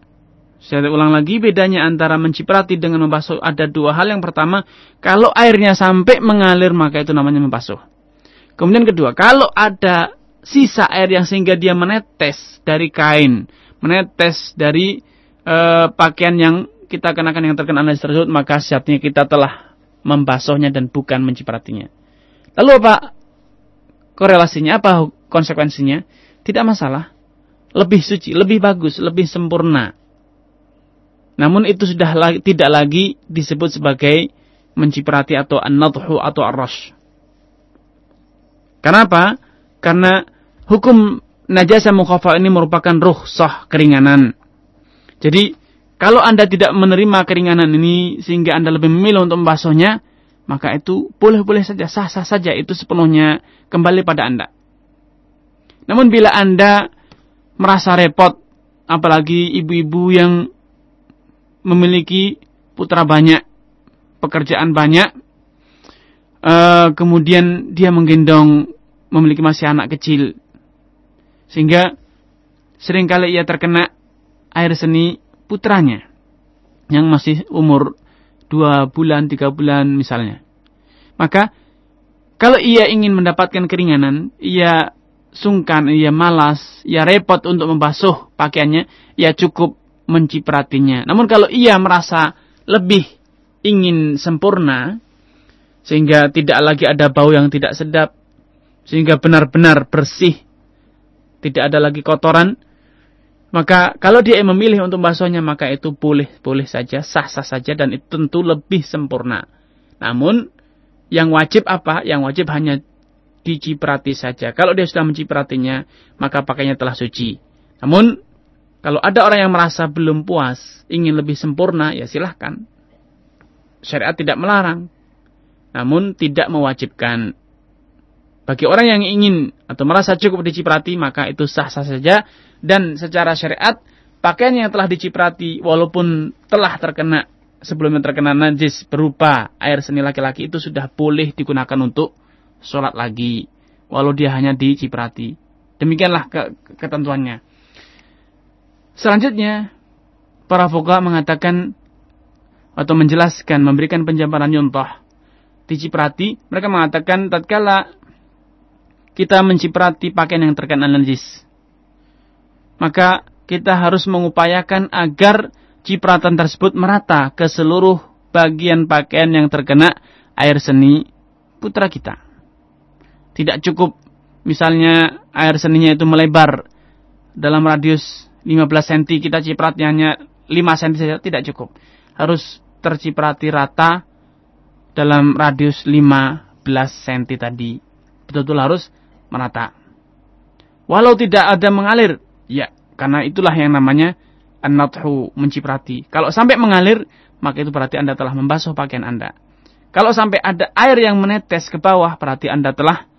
saya ulang lagi bedanya antara menciprati dengan membasuh ada dua hal. Yang pertama, kalau airnya sampai mengalir maka itu namanya membasuh. Kemudian kedua, kalau ada sisa air yang sehingga dia menetes dari kain, menetes dari e, pakaian yang kita kenakan yang terkena najis tersebut, maka siapnya kita telah membasuhnya dan bukan mencipratinya. Lalu apa korelasinya, apa konsekuensinya? Tidak masalah. Lebih suci, lebih bagus, lebih sempurna. Namun itu sudah lagi, tidak lagi disebut sebagai menciprati atau an-nadhu atau ar-rash. Kenapa? Karena hukum najasa mukhafa ini merupakan rukhsah keringanan. Jadi kalau Anda tidak menerima keringanan ini sehingga Anda lebih memilih untuk membasuhnya, maka itu boleh-boleh saja, sah-sah saja itu sepenuhnya kembali pada Anda. Namun bila Anda merasa repot, apalagi ibu-ibu yang memiliki putra banyak, pekerjaan banyak, uh, kemudian dia menggendong memiliki masih anak kecil, sehingga sering kali ia terkena air seni putranya yang masih umur dua bulan, tiga bulan misalnya. Maka kalau ia ingin mendapatkan keringanan, ia sungkan, ia malas, ia repot untuk membasuh pakaiannya, ia cukup mencipratinya. Namun kalau ia merasa lebih ingin sempurna, sehingga tidak lagi ada bau yang tidak sedap, sehingga benar-benar bersih, tidak ada lagi kotoran, maka kalau dia memilih untuk membasuhnya maka itu boleh boleh saja sah sah saja dan itu tentu lebih sempurna. Namun yang wajib apa? Yang wajib hanya diciprati saja. Kalau dia sudah mencipratinya, maka pakainya telah suci. Namun, kalau ada orang yang merasa belum puas, ingin lebih sempurna, ya silahkan. Syariat tidak melarang. Namun, tidak mewajibkan. Bagi orang yang ingin atau merasa cukup diciprati, maka itu sah-sah saja. Dan secara syariat, pakaian yang telah diciprati, walaupun telah terkena sebelumnya terkena najis berupa air seni laki-laki itu sudah boleh digunakan untuk sholat lagi. Walau dia hanya diciprati. Demikianlah ke ketentuannya. Selanjutnya, para fuqaha mengatakan atau menjelaskan, memberikan penjabaran yuntoh. Diciprati, mereka mengatakan tatkala kita menciprati pakaian yang terkena najis. Maka kita harus mengupayakan agar cipratan tersebut merata ke seluruh bagian pakaian yang terkena air seni putra kita. Tidak cukup misalnya air seninya itu melebar dalam radius 15 cm kita cipratnya hanya 5 cm saja tidak cukup. Harus terciprati rata dalam radius 15 cm tadi. Betul-betul harus merata. Walau tidak ada mengalir, ya karena itulah yang namanya an-nathu menciprati. Kalau sampai mengalir, maka itu berarti Anda telah membasuh pakaian Anda. Kalau sampai ada air yang menetes ke bawah, berarti Anda telah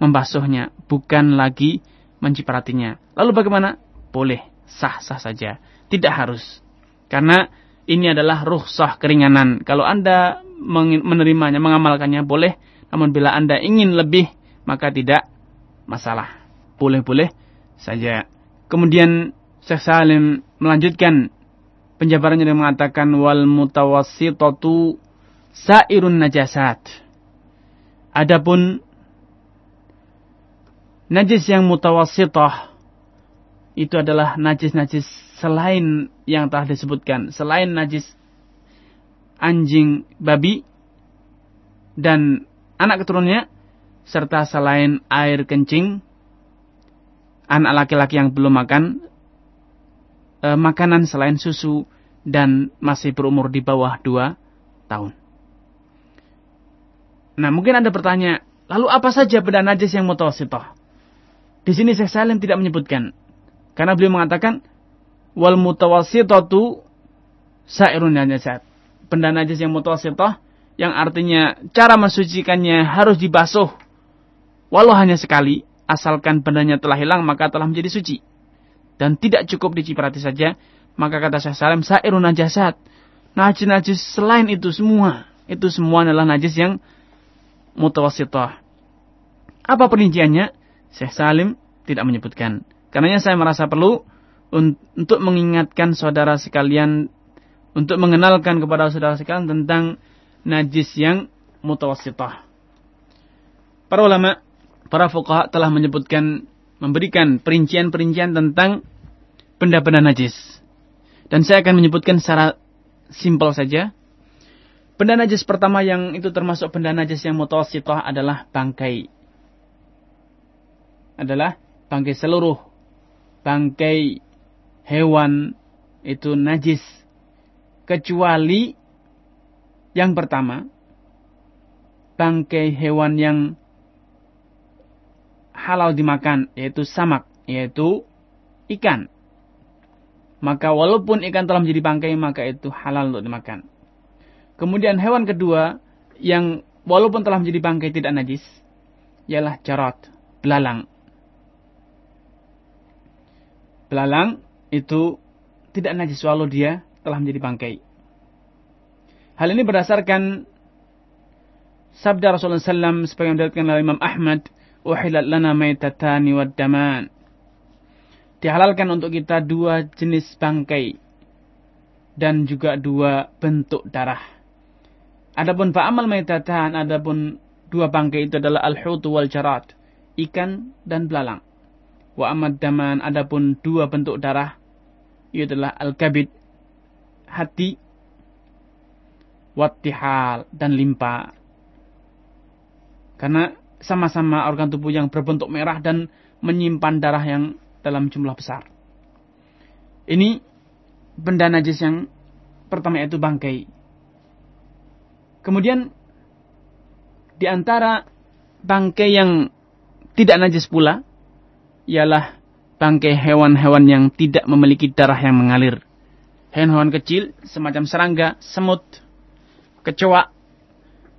membasuhnya, bukan lagi mencipratinya. Lalu bagaimana? Boleh, sah-sah saja. Tidak harus. Karena ini adalah ruhsah keringanan. Kalau Anda menerimanya, mengamalkannya, boleh. Namun bila Anda ingin lebih, maka tidak masalah. Boleh-boleh saja. Kemudian Syekh Salim melanjutkan penjabarannya dengan mengatakan wal mutawassitatu sairun najasat. Adapun najis yang mutawassitah itu adalah najis-najis selain yang telah disebutkan, selain najis anjing, babi dan anak keturunannya serta selain air kencing anak laki-laki yang belum makan e, makanan selain susu dan masih berumur di bawah 2 tahun. Nah, mungkin Anda bertanya, lalu apa saja benda najis yang mutawasitah? Di sini Syekh Salim tidak menyebutkan. Karena beliau mengatakan, wal mutawasitatu sairun najasat. Benda najis yang mutawasitah, yang artinya cara mensucikannya harus dibasuh. Walau hanya sekali, asalkan bendanya telah hilang, maka telah menjadi suci dan tidak cukup diciprati saja, maka kata Syekh Salim, sairun najasat. Najis-najis selain itu semua, itu semua adalah najis yang mutawasitah. Apa perinciannya? Syekh Salim tidak menyebutkan. Karenanya saya merasa perlu untuk mengingatkan saudara sekalian, untuk mengenalkan kepada saudara sekalian tentang najis yang mutawasitah. Para ulama, para fuqaha telah menyebutkan memberikan perincian-perincian tentang benda-benda najis. Dan saya akan menyebutkan secara simpel saja. Benda najis pertama yang itu termasuk benda najis yang mutawasitah adalah bangkai. Adalah bangkai seluruh. Bangkai hewan itu najis. Kecuali yang pertama, bangkai hewan yang halal dimakan, yaitu samak, yaitu ikan. Maka walaupun ikan telah menjadi bangkai, maka itu halal untuk dimakan. Kemudian hewan kedua, yang walaupun telah menjadi bangkai tidak najis, ialah jarot, belalang. Belalang itu tidak najis walau dia telah menjadi bangkai. Hal ini berdasarkan sabda Rasulullah SAW sebagai yang oleh Imam Ahmad uhilat lana maitatani wad daman. Dihalalkan untuk kita dua jenis bangkai dan juga dua bentuk darah. Adapun fa'amal maitatan, adapun dua bangkai itu adalah al-hutu wal jarat, ikan dan belalang. Wa amad daman, adapun dua bentuk darah, itu adalah al-kabid, hati, wattihal, dan limpa. Karena sama-sama organ tubuh yang berbentuk merah dan menyimpan darah yang dalam jumlah besar. Ini benda najis yang pertama yaitu bangkai. Kemudian di antara bangkai yang tidak najis pula ialah bangkai hewan-hewan yang tidak memiliki darah yang mengalir. Hewan-hewan kecil semacam serangga, semut, kecoa,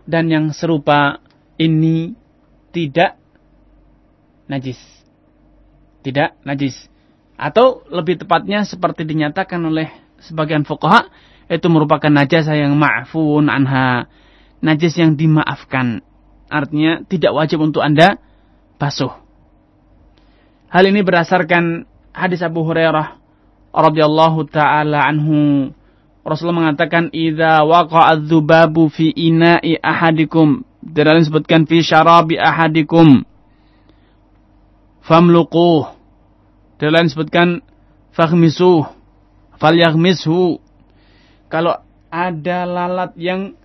dan yang serupa ini tidak najis. Tidak najis. Atau lebih tepatnya seperti dinyatakan oleh sebagian fuqaha itu merupakan najasa yang ma'fun anha. Najis yang dimaafkan. Artinya tidak wajib untuk Anda basuh. Hal ini berdasarkan hadis Abu Hurairah radhiyallahu taala anhu. Rasulullah mengatakan idza waqa'a dzubabu fi ina'i ahadikum. Dan disebutkan fi syarabi ahadikum famluquh. Dan lain sebutkan faghmisuh, falyaghmishu. Kalau ada lalat yang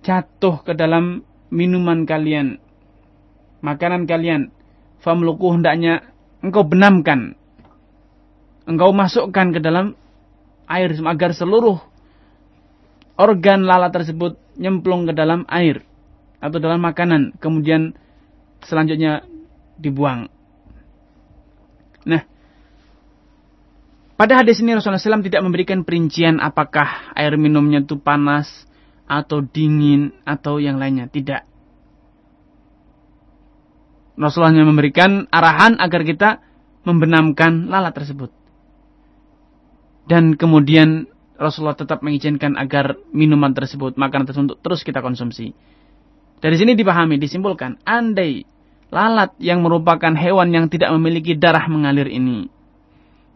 jatuh ke dalam minuman kalian, makanan kalian, famluquh hendaknya engkau benamkan. Engkau masukkan ke dalam air agar seluruh organ lalat tersebut nyemplung ke dalam air atau dalam makanan kemudian selanjutnya dibuang Nah, pada hadis ini Rasulullah SAW tidak memberikan perincian apakah air minumnya itu panas atau dingin atau yang lainnya. Tidak. Rasulullah hanya memberikan arahan agar kita membenamkan lalat tersebut. Dan kemudian Rasulullah tetap mengizinkan agar minuman tersebut, makanan tersebut terus kita konsumsi. Dari sini dipahami, disimpulkan, andai lalat yang merupakan hewan yang tidak memiliki darah mengalir ini.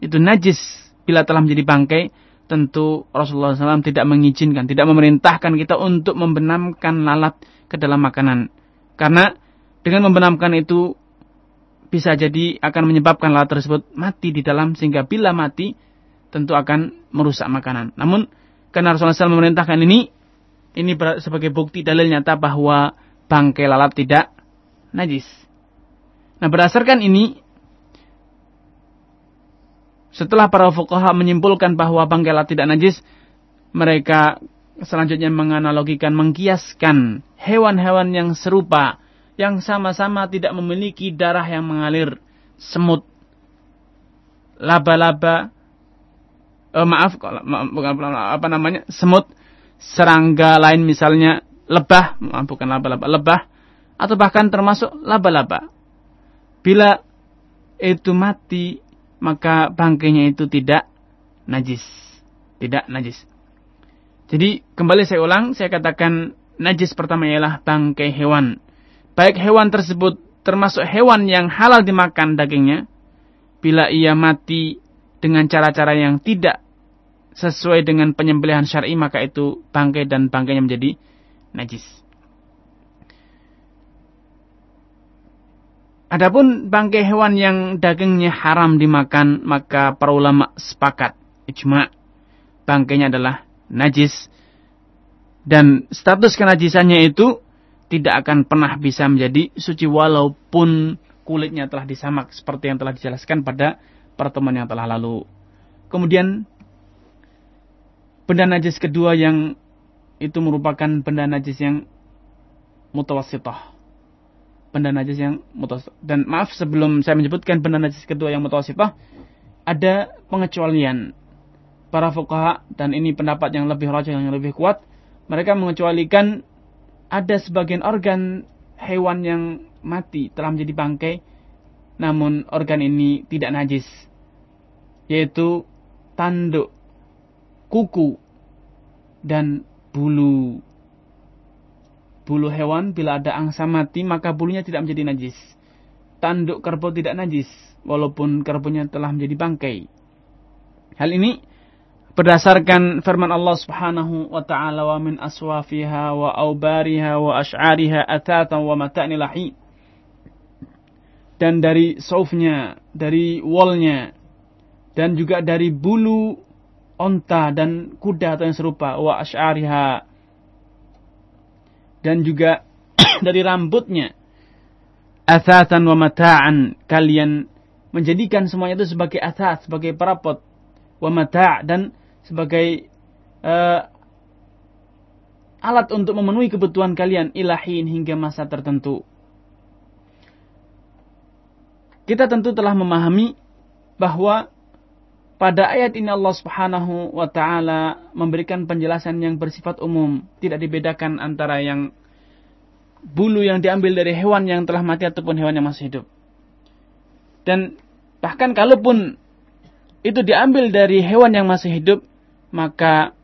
Itu najis bila telah menjadi bangkai, tentu Rasulullah SAW tidak mengizinkan, tidak memerintahkan kita untuk membenamkan lalat ke dalam makanan. Karena dengan membenamkan itu bisa jadi akan menyebabkan lalat tersebut mati di dalam sehingga bila mati tentu akan merusak makanan. Namun karena Rasulullah SAW memerintahkan ini, ini sebagai bukti dalil nyata bahwa bangkai lalat tidak najis. Nah berdasarkan ini, setelah para fuqaha menyimpulkan bahwa bangkai tidak najis, mereka selanjutnya menganalogikan, mengkiaskan hewan-hewan yang serupa, yang sama-sama tidak memiliki darah yang mengalir, semut, laba-laba, eh, maaf, bukan apa namanya, semut, serangga lain misalnya, lebah, bukan laba-laba, lebah, atau bahkan termasuk laba-laba. Bila itu mati, maka bangkainya itu tidak najis. Tidak najis. Jadi kembali saya ulang, saya katakan najis pertama ialah bangkai hewan. Baik hewan tersebut termasuk hewan yang halal dimakan dagingnya, bila ia mati dengan cara-cara yang tidak sesuai dengan penyembelihan syar'i maka itu bangkai dan bangkainya menjadi najis. Adapun bangkai hewan yang dagingnya haram dimakan, maka para ulama sepakat ijma bangkainya adalah najis dan status kenajisannya itu tidak akan pernah bisa menjadi suci walaupun kulitnya telah disamak seperti yang telah dijelaskan pada pertemuan yang telah lalu. Kemudian benda najis kedua yang itu merupakan benda najis yang mutawasitah benda najis yang mutawasitah. Dan maaf sebelum saya menyebutkan benda najis kedua yang mutawasitah, ada pengecualian para fuqaha dan ini pendapat yang lebih rajin yang lebih kuat. Mereka mengecualikan ada sebagian organ hewan yang mati telah menjadi bangkai namun organ ini tidak najis yaitu tanduk, kuku dan bulu bulu hewan bila ada angsa mati maka bulunya tidak menjadi najis. Tanduk kerbau tidak najis walaupun kerbaunya telah menjadi bangkai. Hal ini berdasarkan firman Allah Subhanahu wa taala wa min aswafiha wa aubariha wa ash'ariha atatan wa mata'ni lahi. Dan dari saufnya, dari wolnya, dan juga dari bulu onta dan kuda atau yang serupa wa ash'ariha. Dan juga dari rambutnya asatan wa mata'an. Kalian menjadikan semuanya itu sebagai asas sebagai perapot. Wa mata' dan sebagai uh, alat untuk memenuhi kebutuhan kalian ilahin hingga masa tertentu kita tentu telah memahami bahwa pada ayat ini Allah Subhanahu wa taala memberikan penjelasan yang bersifat umum, tidak dibedakan antara yang bulu yang diambil dari hewan yang telah mati ataupun hewan yang masih hidup. Dan bahkan kalaupun itu diambil dari hewan yang masih hidup, maka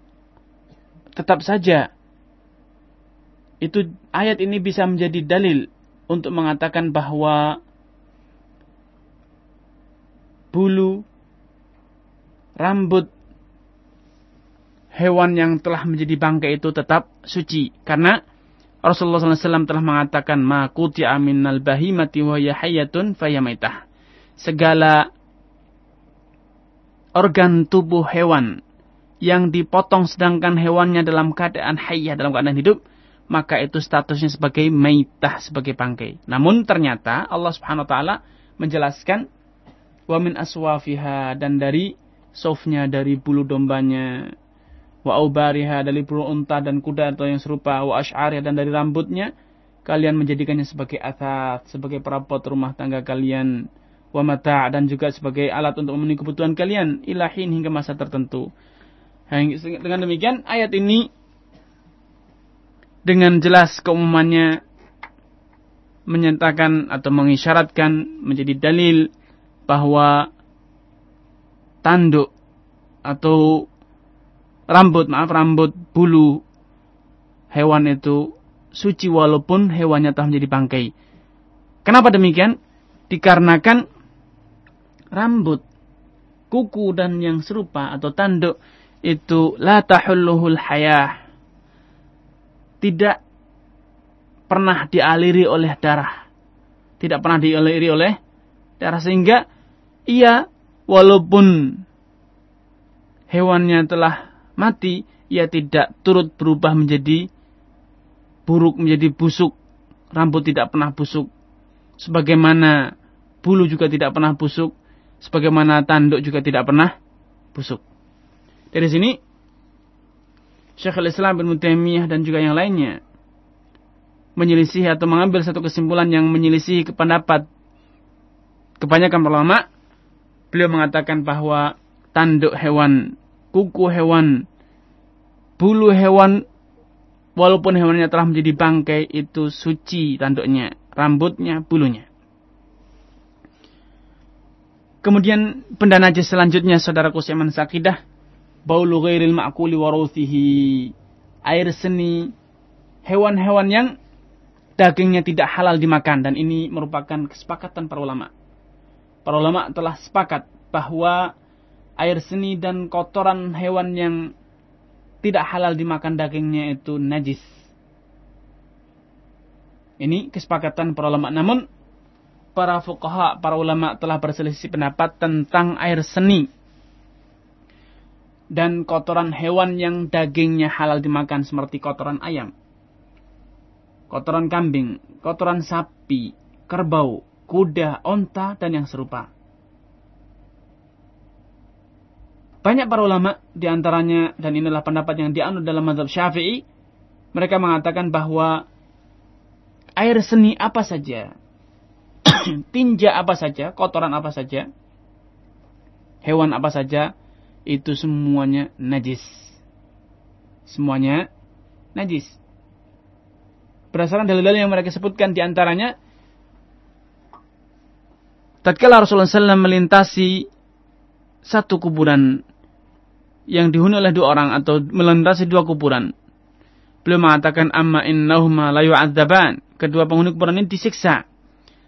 tetap saja itu ayat ini bisa menjadi dalil untuk mengatakan bahwa bulu, rambut hewan yang telah menjadi bangkai itu tetap suci. Karena Rasulullah SAW telah mengatakan, Ma kuti'a minnal bahimati wa fayamaitah. Segala organ tubuh hewan yang dipotong sedangkan hewannya dalam keadaan hayah, dalam keadaan hidup, maka itu statusnya sebagai maitah, sebagai bangkai. Namun ternyata Allah Subhanahu wa taala menjelaskan wa min aswafiha dan dari sofnya dari bulu dombanya wa aubariha dari bulu unta dan kuda atau yang serupa wa ash'ariha dan dari rambutnya kalian menjadikannya sebagai athat sebagai perabot rumah tangga kalian wa mata' dan juga sebagai alat untuk memenuhi kebutuhan kalian ilahin hingga masa tertentu dengan demikian ayat ini dengan jelas keumumannya menyatakan atau mengisyaratkan menjadi dalil bahwa tanduk atau rambut, maaf rambut bulu hewan itu suci walaupun hewannya telah menjadi bangkai. Kenapa demikian? Dikarenakan rambut, kuku dan yang serupa atau tanduk itu la tahulluhul hayah. Tidak pernah dialiri oleh darah. Tidak pernah dialiri oleh darah sehingga ia walaupun hewannya telah mati, ia tidak turut berubah menjadi buruk, menjadi busuk. Rambut tidak pernah busuk. Sebagaimana bulu juga tidak pernah busuk. Sebagaimana tanduk juga tidak pernah busuk. Dari sini, Syekhul Islam bin Mutemiyah dan juga yang lainnya menyelisih atau mengambil satu kesimpulan yang menyelisih pendapat kebanyakan ulama beliau mengatakan bahwa tanduk hewan, kuku hewan, bulu hewan, walaupun hewannya telah menjadi bangkai, itu suci tanduknya, rambutnya, bulunya. Kemudian benda najis selanjutnya saudara kusiaman sakidah baulu ghairil ma'kuli waruthihi air seni hewan-hewan yang dagingnya tidak halal dimakan dan ini merupakan kesepakatan para ulama para ulama telah sepakat bahwa air seni dan kotoran hewan yang tidak halal dimakan dagingnya itu najis. Ini kesepakatan para ulama. Namun para fuqaha, para ulama telah berselisih pendapat tentang air seni dan kotoran hewan yang dagingnya halal dimakan seperti kotoran ayam, kotoran kambing, kotoran sapi, kerbau, kuda, onta, dan yang serupa. Banyak para ulama di antaranya, dan inilah pendapat yang dianut dalam mazhab syafi'i, mereka mengatakan bahwa air seni apa saja, tinja apa saja, kotoran apa saja, hewan apa saja, itu semuanya najis. Semuanya najis. Berdasarkan dalil-dalil yang mereka sebutkan di antaranya, tatkala Rasulullah SAW melintasi satu kuburan yang dihuni oleh dua orang atau melintasi dua kuburan. Beliau mengatakan amma innahuma la yu'adzaban. Kedua penghuni kuburan ini disiksa.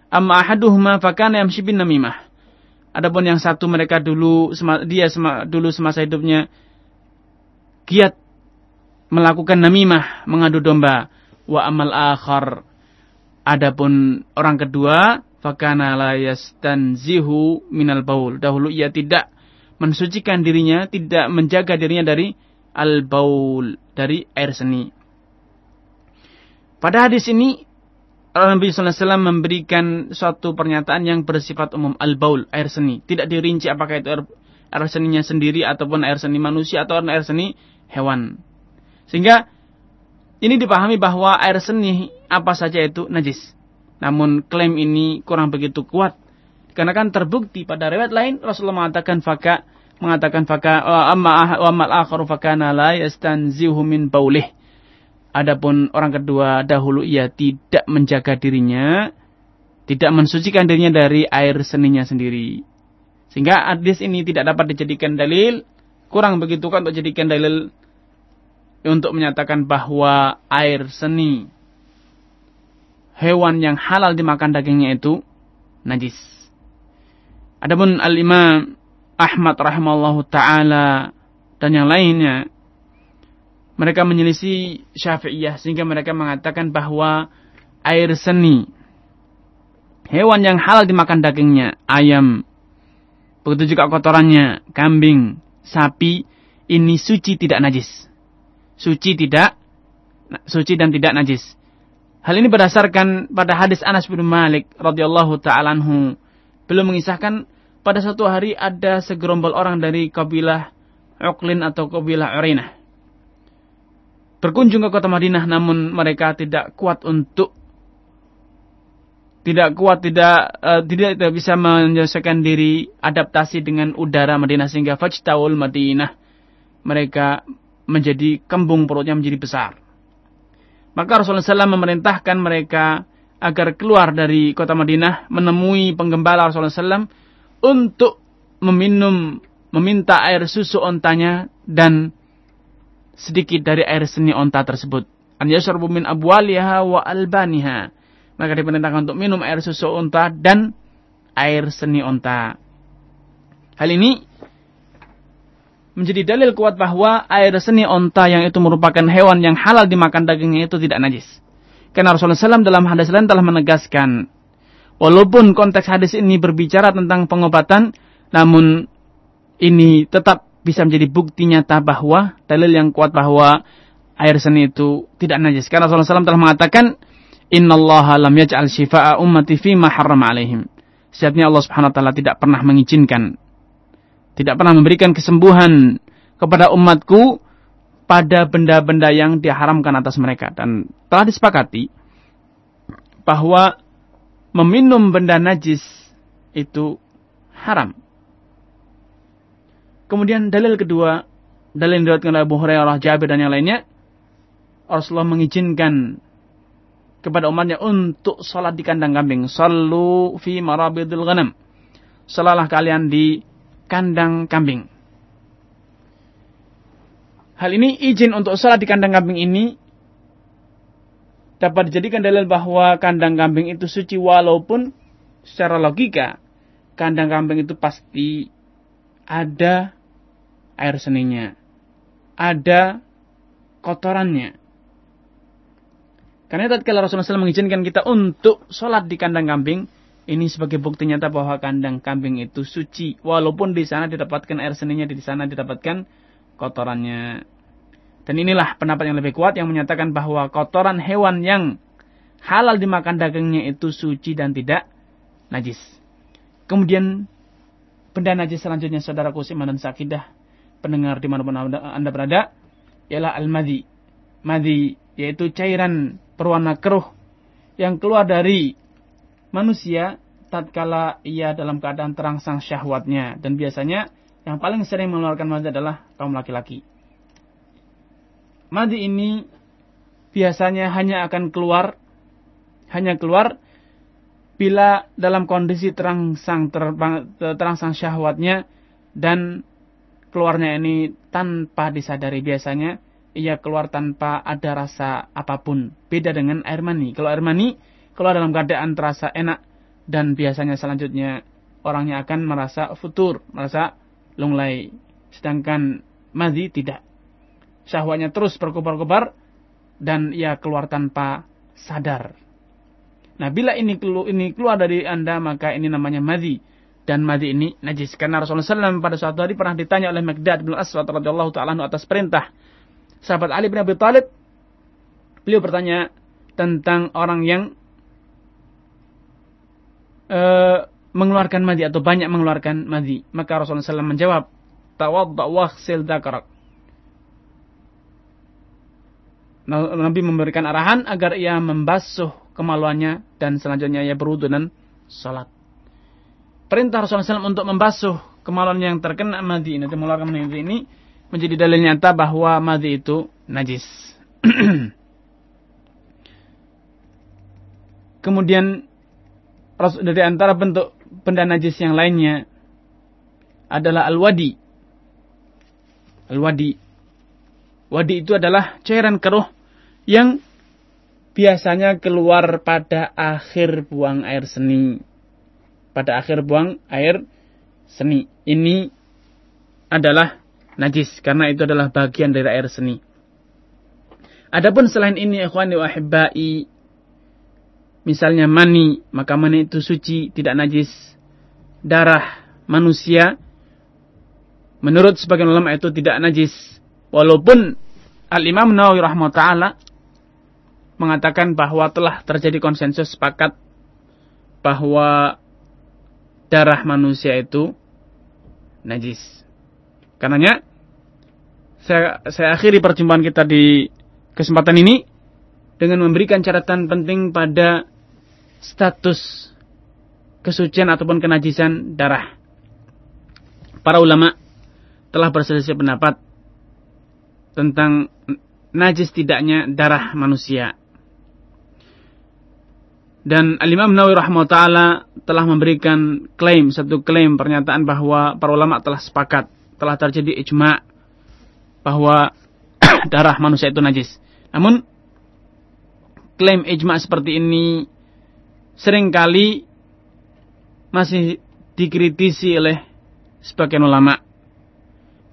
Amma ahaduhuma fakana yamshi bin namimah. Adapun yang satu mereka dulu dia dulu semasa hidupnya giat melakukan namimah, mengadu domba. Wa amal akhar. Adapun orang kedua fakana la yastanzihu minal baul. Dahulu ia tidak mensucikan dirinya, tidak menjaga dirinya dari al baul, dari air seni. Pada hadis ini Alaihi wasallam memberikan suatu pernyataan yang bersifat umum al baul, air seni. Tidak dirinci apakah itu air, air seninya sendiri ataupun air seni manusia atau air seni hewan. Sehingga ini dipahami bahwa air seni apa saja itu najis. Namun klaim ini kurang begitu kuat Karena kan terbukti pada riwayat lain Rasulullah mengatakan faka mengatakan faka amma amal akharu fakana la yastanzihu min baulih. Adapun orang kedua dahulu ia tidak menjaga dirinya, tidak mensucikan dirinya dari air seninya sendiri. Sehingga hadis ini tidak dapat dijadikan dalil, kurang begitu kan untuk dijadikan dalil untuk menyatakan bahwa air seni hewan yang halal dimakan dagingnya itu najis. Adapun al-Imam Ahmad rahimallahu taala dan yang lainnya mereka menyelisih Syafi'iyah sehingga mereka mengatakan bahwa air seni hewan yang halal dimakan dagingnya ayam begitu juga kotorannya kambing sapi ini suci tidak najis. Suci tidak suci dan tidak najis. Hal ini berdasarkan pada hadis Anas bin Malik radhiyallahu taala anhu. Belum mengisahkan pada suatu hari ada segerombol orang dari kabilah Uqlin atau kabilah Urinah. Berkunjung ke kota Madinah namun mereka tidak kuat untuk tidak kuat tidak uh, tidak, tidak bisa menyelesaikan diri adaptasi dengan udara Madinah sehingga fajtaul Madinah mereka menjadi kembung perutnya menjadi besar. Maka Rasulullah SAW memerintahkan mereka agar keluar dari kota Madinah menemui penggembala Rasulullah SAW untuk meminum, meminta air susu ontanya dan sedikit dari air seni onta tersebut. An yashrabu min abwaliha wa albaniha. Maka diperintahkan untuk minum air susu onta dan air seni onta. Hal ini menjadi dalil kuat bahwa air seni onta yang itu merupakan hewan yang halal dimakan dagingnya itu tidak najis. Karena Rasulullah SAW dalam hadis lain telah menegaskan Walaupun konteks hadis ini berbicara tentang pengobatan, namun ini tetap bisa menjadi bukti nyata bahwa dalil yang kuat bahwa air seni itu tidak najis. Karena Rasulullah SAW telah mengatakan, Inna Allah lam yaj'al shifa'a ummati ma harram alaihim. Sejatinya Allah Subhanahu wa taala tidak pernah mengizinkan tidak pernah memberikan kesembuhan kepada umatku pada benda-benda yang diharamkan atas mereka dan telah disepakati bahwa meminum benda najis itu haram. Kemudian dalil kedua, dalil yang diriwayatkan oleh Abu Hurairah, Jabir dan yang lainnya, Rasulullah mengizinkan kepada umatnya untuk sholat di kandang kambing. Sallu fi marabidul ghanam. Salalah kalian di kandang kambing. Hal ini izin untuk sholat di kandang kambing ini dapat dijadikan dalil bahwa kandang kambing itu suci walaupun secara logika kandang kambing itu pasti ada air seninya, ada kotorannya. Karena tatkala Rasulullah SAW mengizinkan kita untuk sholat di kandang kambing, ini sebagai bukti nyata bahwa kandang kambing itu suci, walaupun di sana didapatkan air seninya, di sana didapatkan kotorannya. Dan inilah pendapat yang lebih kuat yang menyatakan bahwa kotoran hewan yang halal dimakan dagingnya itu suci dan tidak najis. Kemudian benda najis selanjutnya saudara kusim dan sakidah pendengar di mana pun anda berada ialah al-madhi. Madhi yaitu cairan berwarna keruh yang keluar dari manusia tatkala ia dalam keadaan terangsang syahwatnya dan biasanya yang paling sering mengeluarkan madhi adalah kaum laki-laki madi ini biasanya hanya akan keluar hanya keluar bila dalam kondisi terangsang terangsang syahwatnya dan keluarnya ini tanpa disadari. Biasanya ia keluar tanpa ada rasa apa pun. Beda dengan air mani. Kalau air mani keluar dalam keadaan terasa enak. Dan biasanya selanjutnya orangnya akan merasa futur merasa lunglai. Sedangkan madi tidak. Syahwatnya terus berkobar-kobar dan ia keluar tanpa sadar. Nah, bila ini keluar dari Anda maka ini namanya madhi dan madhi ini najis. Karena Rasulullah SAW pada suatu hari pernah ditanya oleh Magdad bin Aswad radhiyallahu taala atas perintah sahabat Ali bin Abi Thalib. Beliau bertanya tentang orang yang uh, mengeluarkan madhi atau banyak mengeluarkan madhi. Maka Rasulullah SAW menjawab, tawadda waghsil dzakarak. Nabi memberikan arahan agar ia membasuh kemaluannya dan selanjutnya ia berwudu dan salat. Perintah Rasulullah SAW untuk membasuh kemaluan yang terkena madi nanti mengeluarkan madi ini menjadi dalil nyata bahwa madi itu najis. Kemudian dari antara bentuk benda najis yang lainnya adalah al-wadi. Al-wadi. Wadi itu adalah cairan keruh yang biasanya keluar pada akhir buang air seni. Pada akhir buang air seni. Ini adalah najis karena itu adalah bagian dari air seni. Adapun selain ini ikhwani wa ahibbai misalnya mani, maka mani itu suci, tidak najis. Darah manusia menurut sebagian ulama itu tidak najis. Walaupun Al-Imam Nawawi rahmatullah mengatakan bahwa telah terjadi konsensus sepakat bahwa darah manusia itu najis. Karenanya saya, saya akhiri perjumpaan kita di kesempatan ini dengan memberikan catatan penting pada status kesucian ataupun kenajisan darah. Para ulama telah berselisih pendapat tentang najis tidaknya darah manusia. Dan Al-Imam Nawawi rahimahutaala telah memberikan klaim, satu klaim pernyataan bahwa para ulama telah sepakat, telah terjadi ijma' bahwa darah manusia itu najis. Namun klaim ijma seperti ini sering kali masih dikritisi oleh sebagian ulama.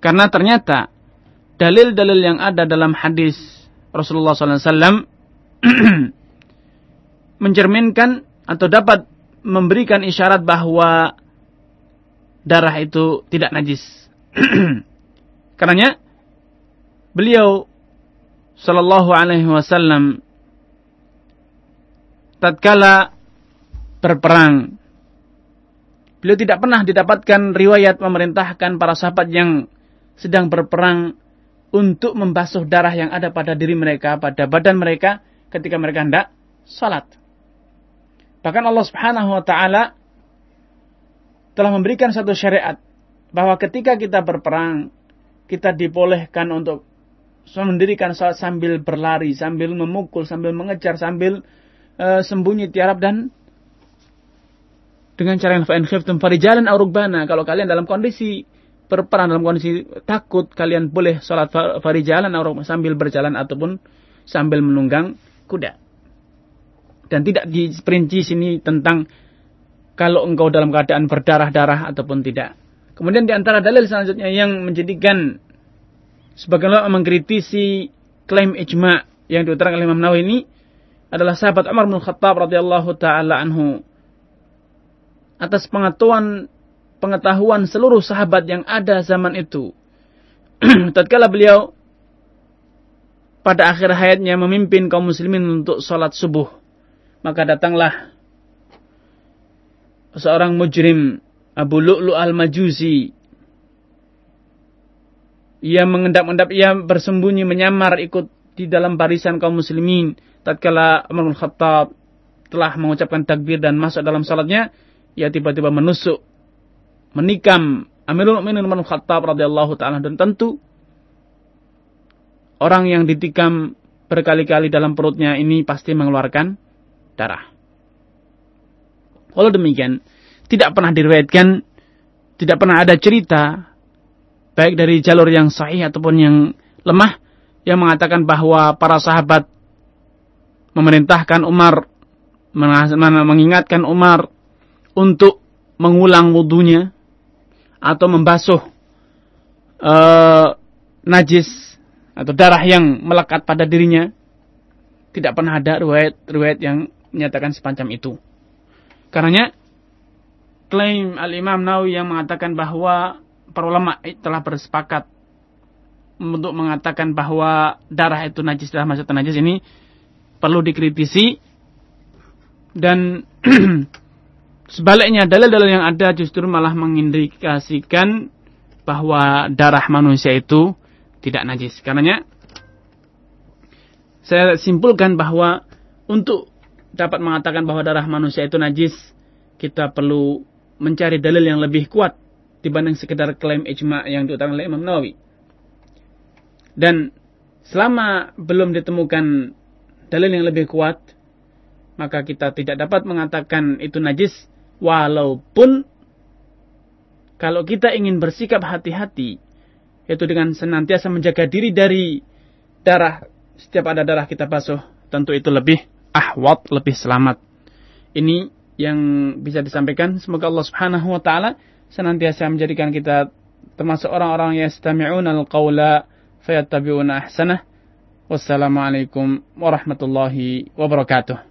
Karena ternyata dalil-dalil yang ada dalam hadis Rasulullah SAW mencerminkan atau dapat memberikan isyarat bahwa darah itu tidak najis. Karenanya beliau Shallallahu Alaihi Wasallam tatkala berperang. Beliau tidak pernah didapatkan riwayat memerintahkan para sahabat yang sedang berperang untuk membasuh darah yang ada pada diri mereka, pada badan mereka ketika mereka hendak salat. Bahkan Allah Subhanahu wa taala telah memberikan satu syariat bahwa ketika kita berperang, kita dibolehkan untuk mendirikan salat sambil berlari, sambil memukul, sambil mengejar, sambil uh, sembunyi tiarap dan dengan cara yang fa'in khiftum farijalan aurubana. Kalau kalian dalam kondisi berperang dalam kondisi takut, kalian boleh sholat farijalan aurubana sambil berjalan ataupun sambil menunggang kuda. Dan tidak diperinci sini tentang kalau engkau dalam keadaan berdarah-darah ataupun tidak. Kemudian di antara dalil selanjutnya yang menjadikan sebagian ulama mengkritisi klaim ijma yang diutarakan oleh Imam Nawawi ini adalah sahabat Umar bin Khattab radhiyallahu taala anhu atas pengetahuan pengetahuan seluruh sahabat yang ada zaman itu. Tatkala beliau pada akhir hayatnya memimpin kaum muslimin untuk salat subuh, maka datanglah seorang mujrim Abu Lu'lu al-Majusi. Ia mengendap-endap, ia bersembunyi menyamar ikut di dalam barisan kaum muslimin tatkala Umar bin Khattab telah mengucapkan takbir dan masuk dalam salatnya, ia tiba-tiba menusuk, menikam Amirul Mukminin Umar bin Khattab radhiyallahu taala dan tentu orang yang ditikam berkali-kali dalam perutnya ini pasti mengeluarkan darah. Walau demikian, tidak pernah diriwayatkan, tidak pernah ada cerita baik dari jalur yang sahih ataupun yang lemah yang mengatakan bahwa para sahabat memerintahkan Umar mengingatkan Umar untuk mengulang wudhunya atau membasuh uh, najis atau darah yang melekat pada dirinya tidak pernah ada riwayat-riwayat yang menyatakan semacam itu. Karenanya klaim Al-Imam Nawawi yang mengatakan bahwa para ulama telah bersepakat untuk mengatakan bahwa darah itu najis darah masuk najis ini perlu dikritisi dan sebaliknya dalil-dalil yang ada justru malah mengindikasikan bahwa darah manusia itu tidak najis. Karenanya saya simpulkan bahwa untuk dapat mengatakan bahwa darah manusia itu najis, kita perlu mencari dalil yang lebih kuat dibanding sekedar klaim ijma yang diutarakan oleh Imam Nawawi. Dan selama belum ditemukan dalil yang lebih kuat, maka kita tidak dapat mengatakan itu najis walaupun kalau kita ingin bersikap hati-hati yaitu dengan senantiasa menjaga diri dari darah setiap ada darah kita basuh tentu itu lebih ahwat lebih selamat. Ini yang bisa disampaikan. Semoga Allah Subhanahu wa taala senantiasa menjadikan kita termasuk orang-orang yang yastami'una al-qaula fayattabi'una ahsanah. Wassalamualaikum warahmatullahi wabarakatuh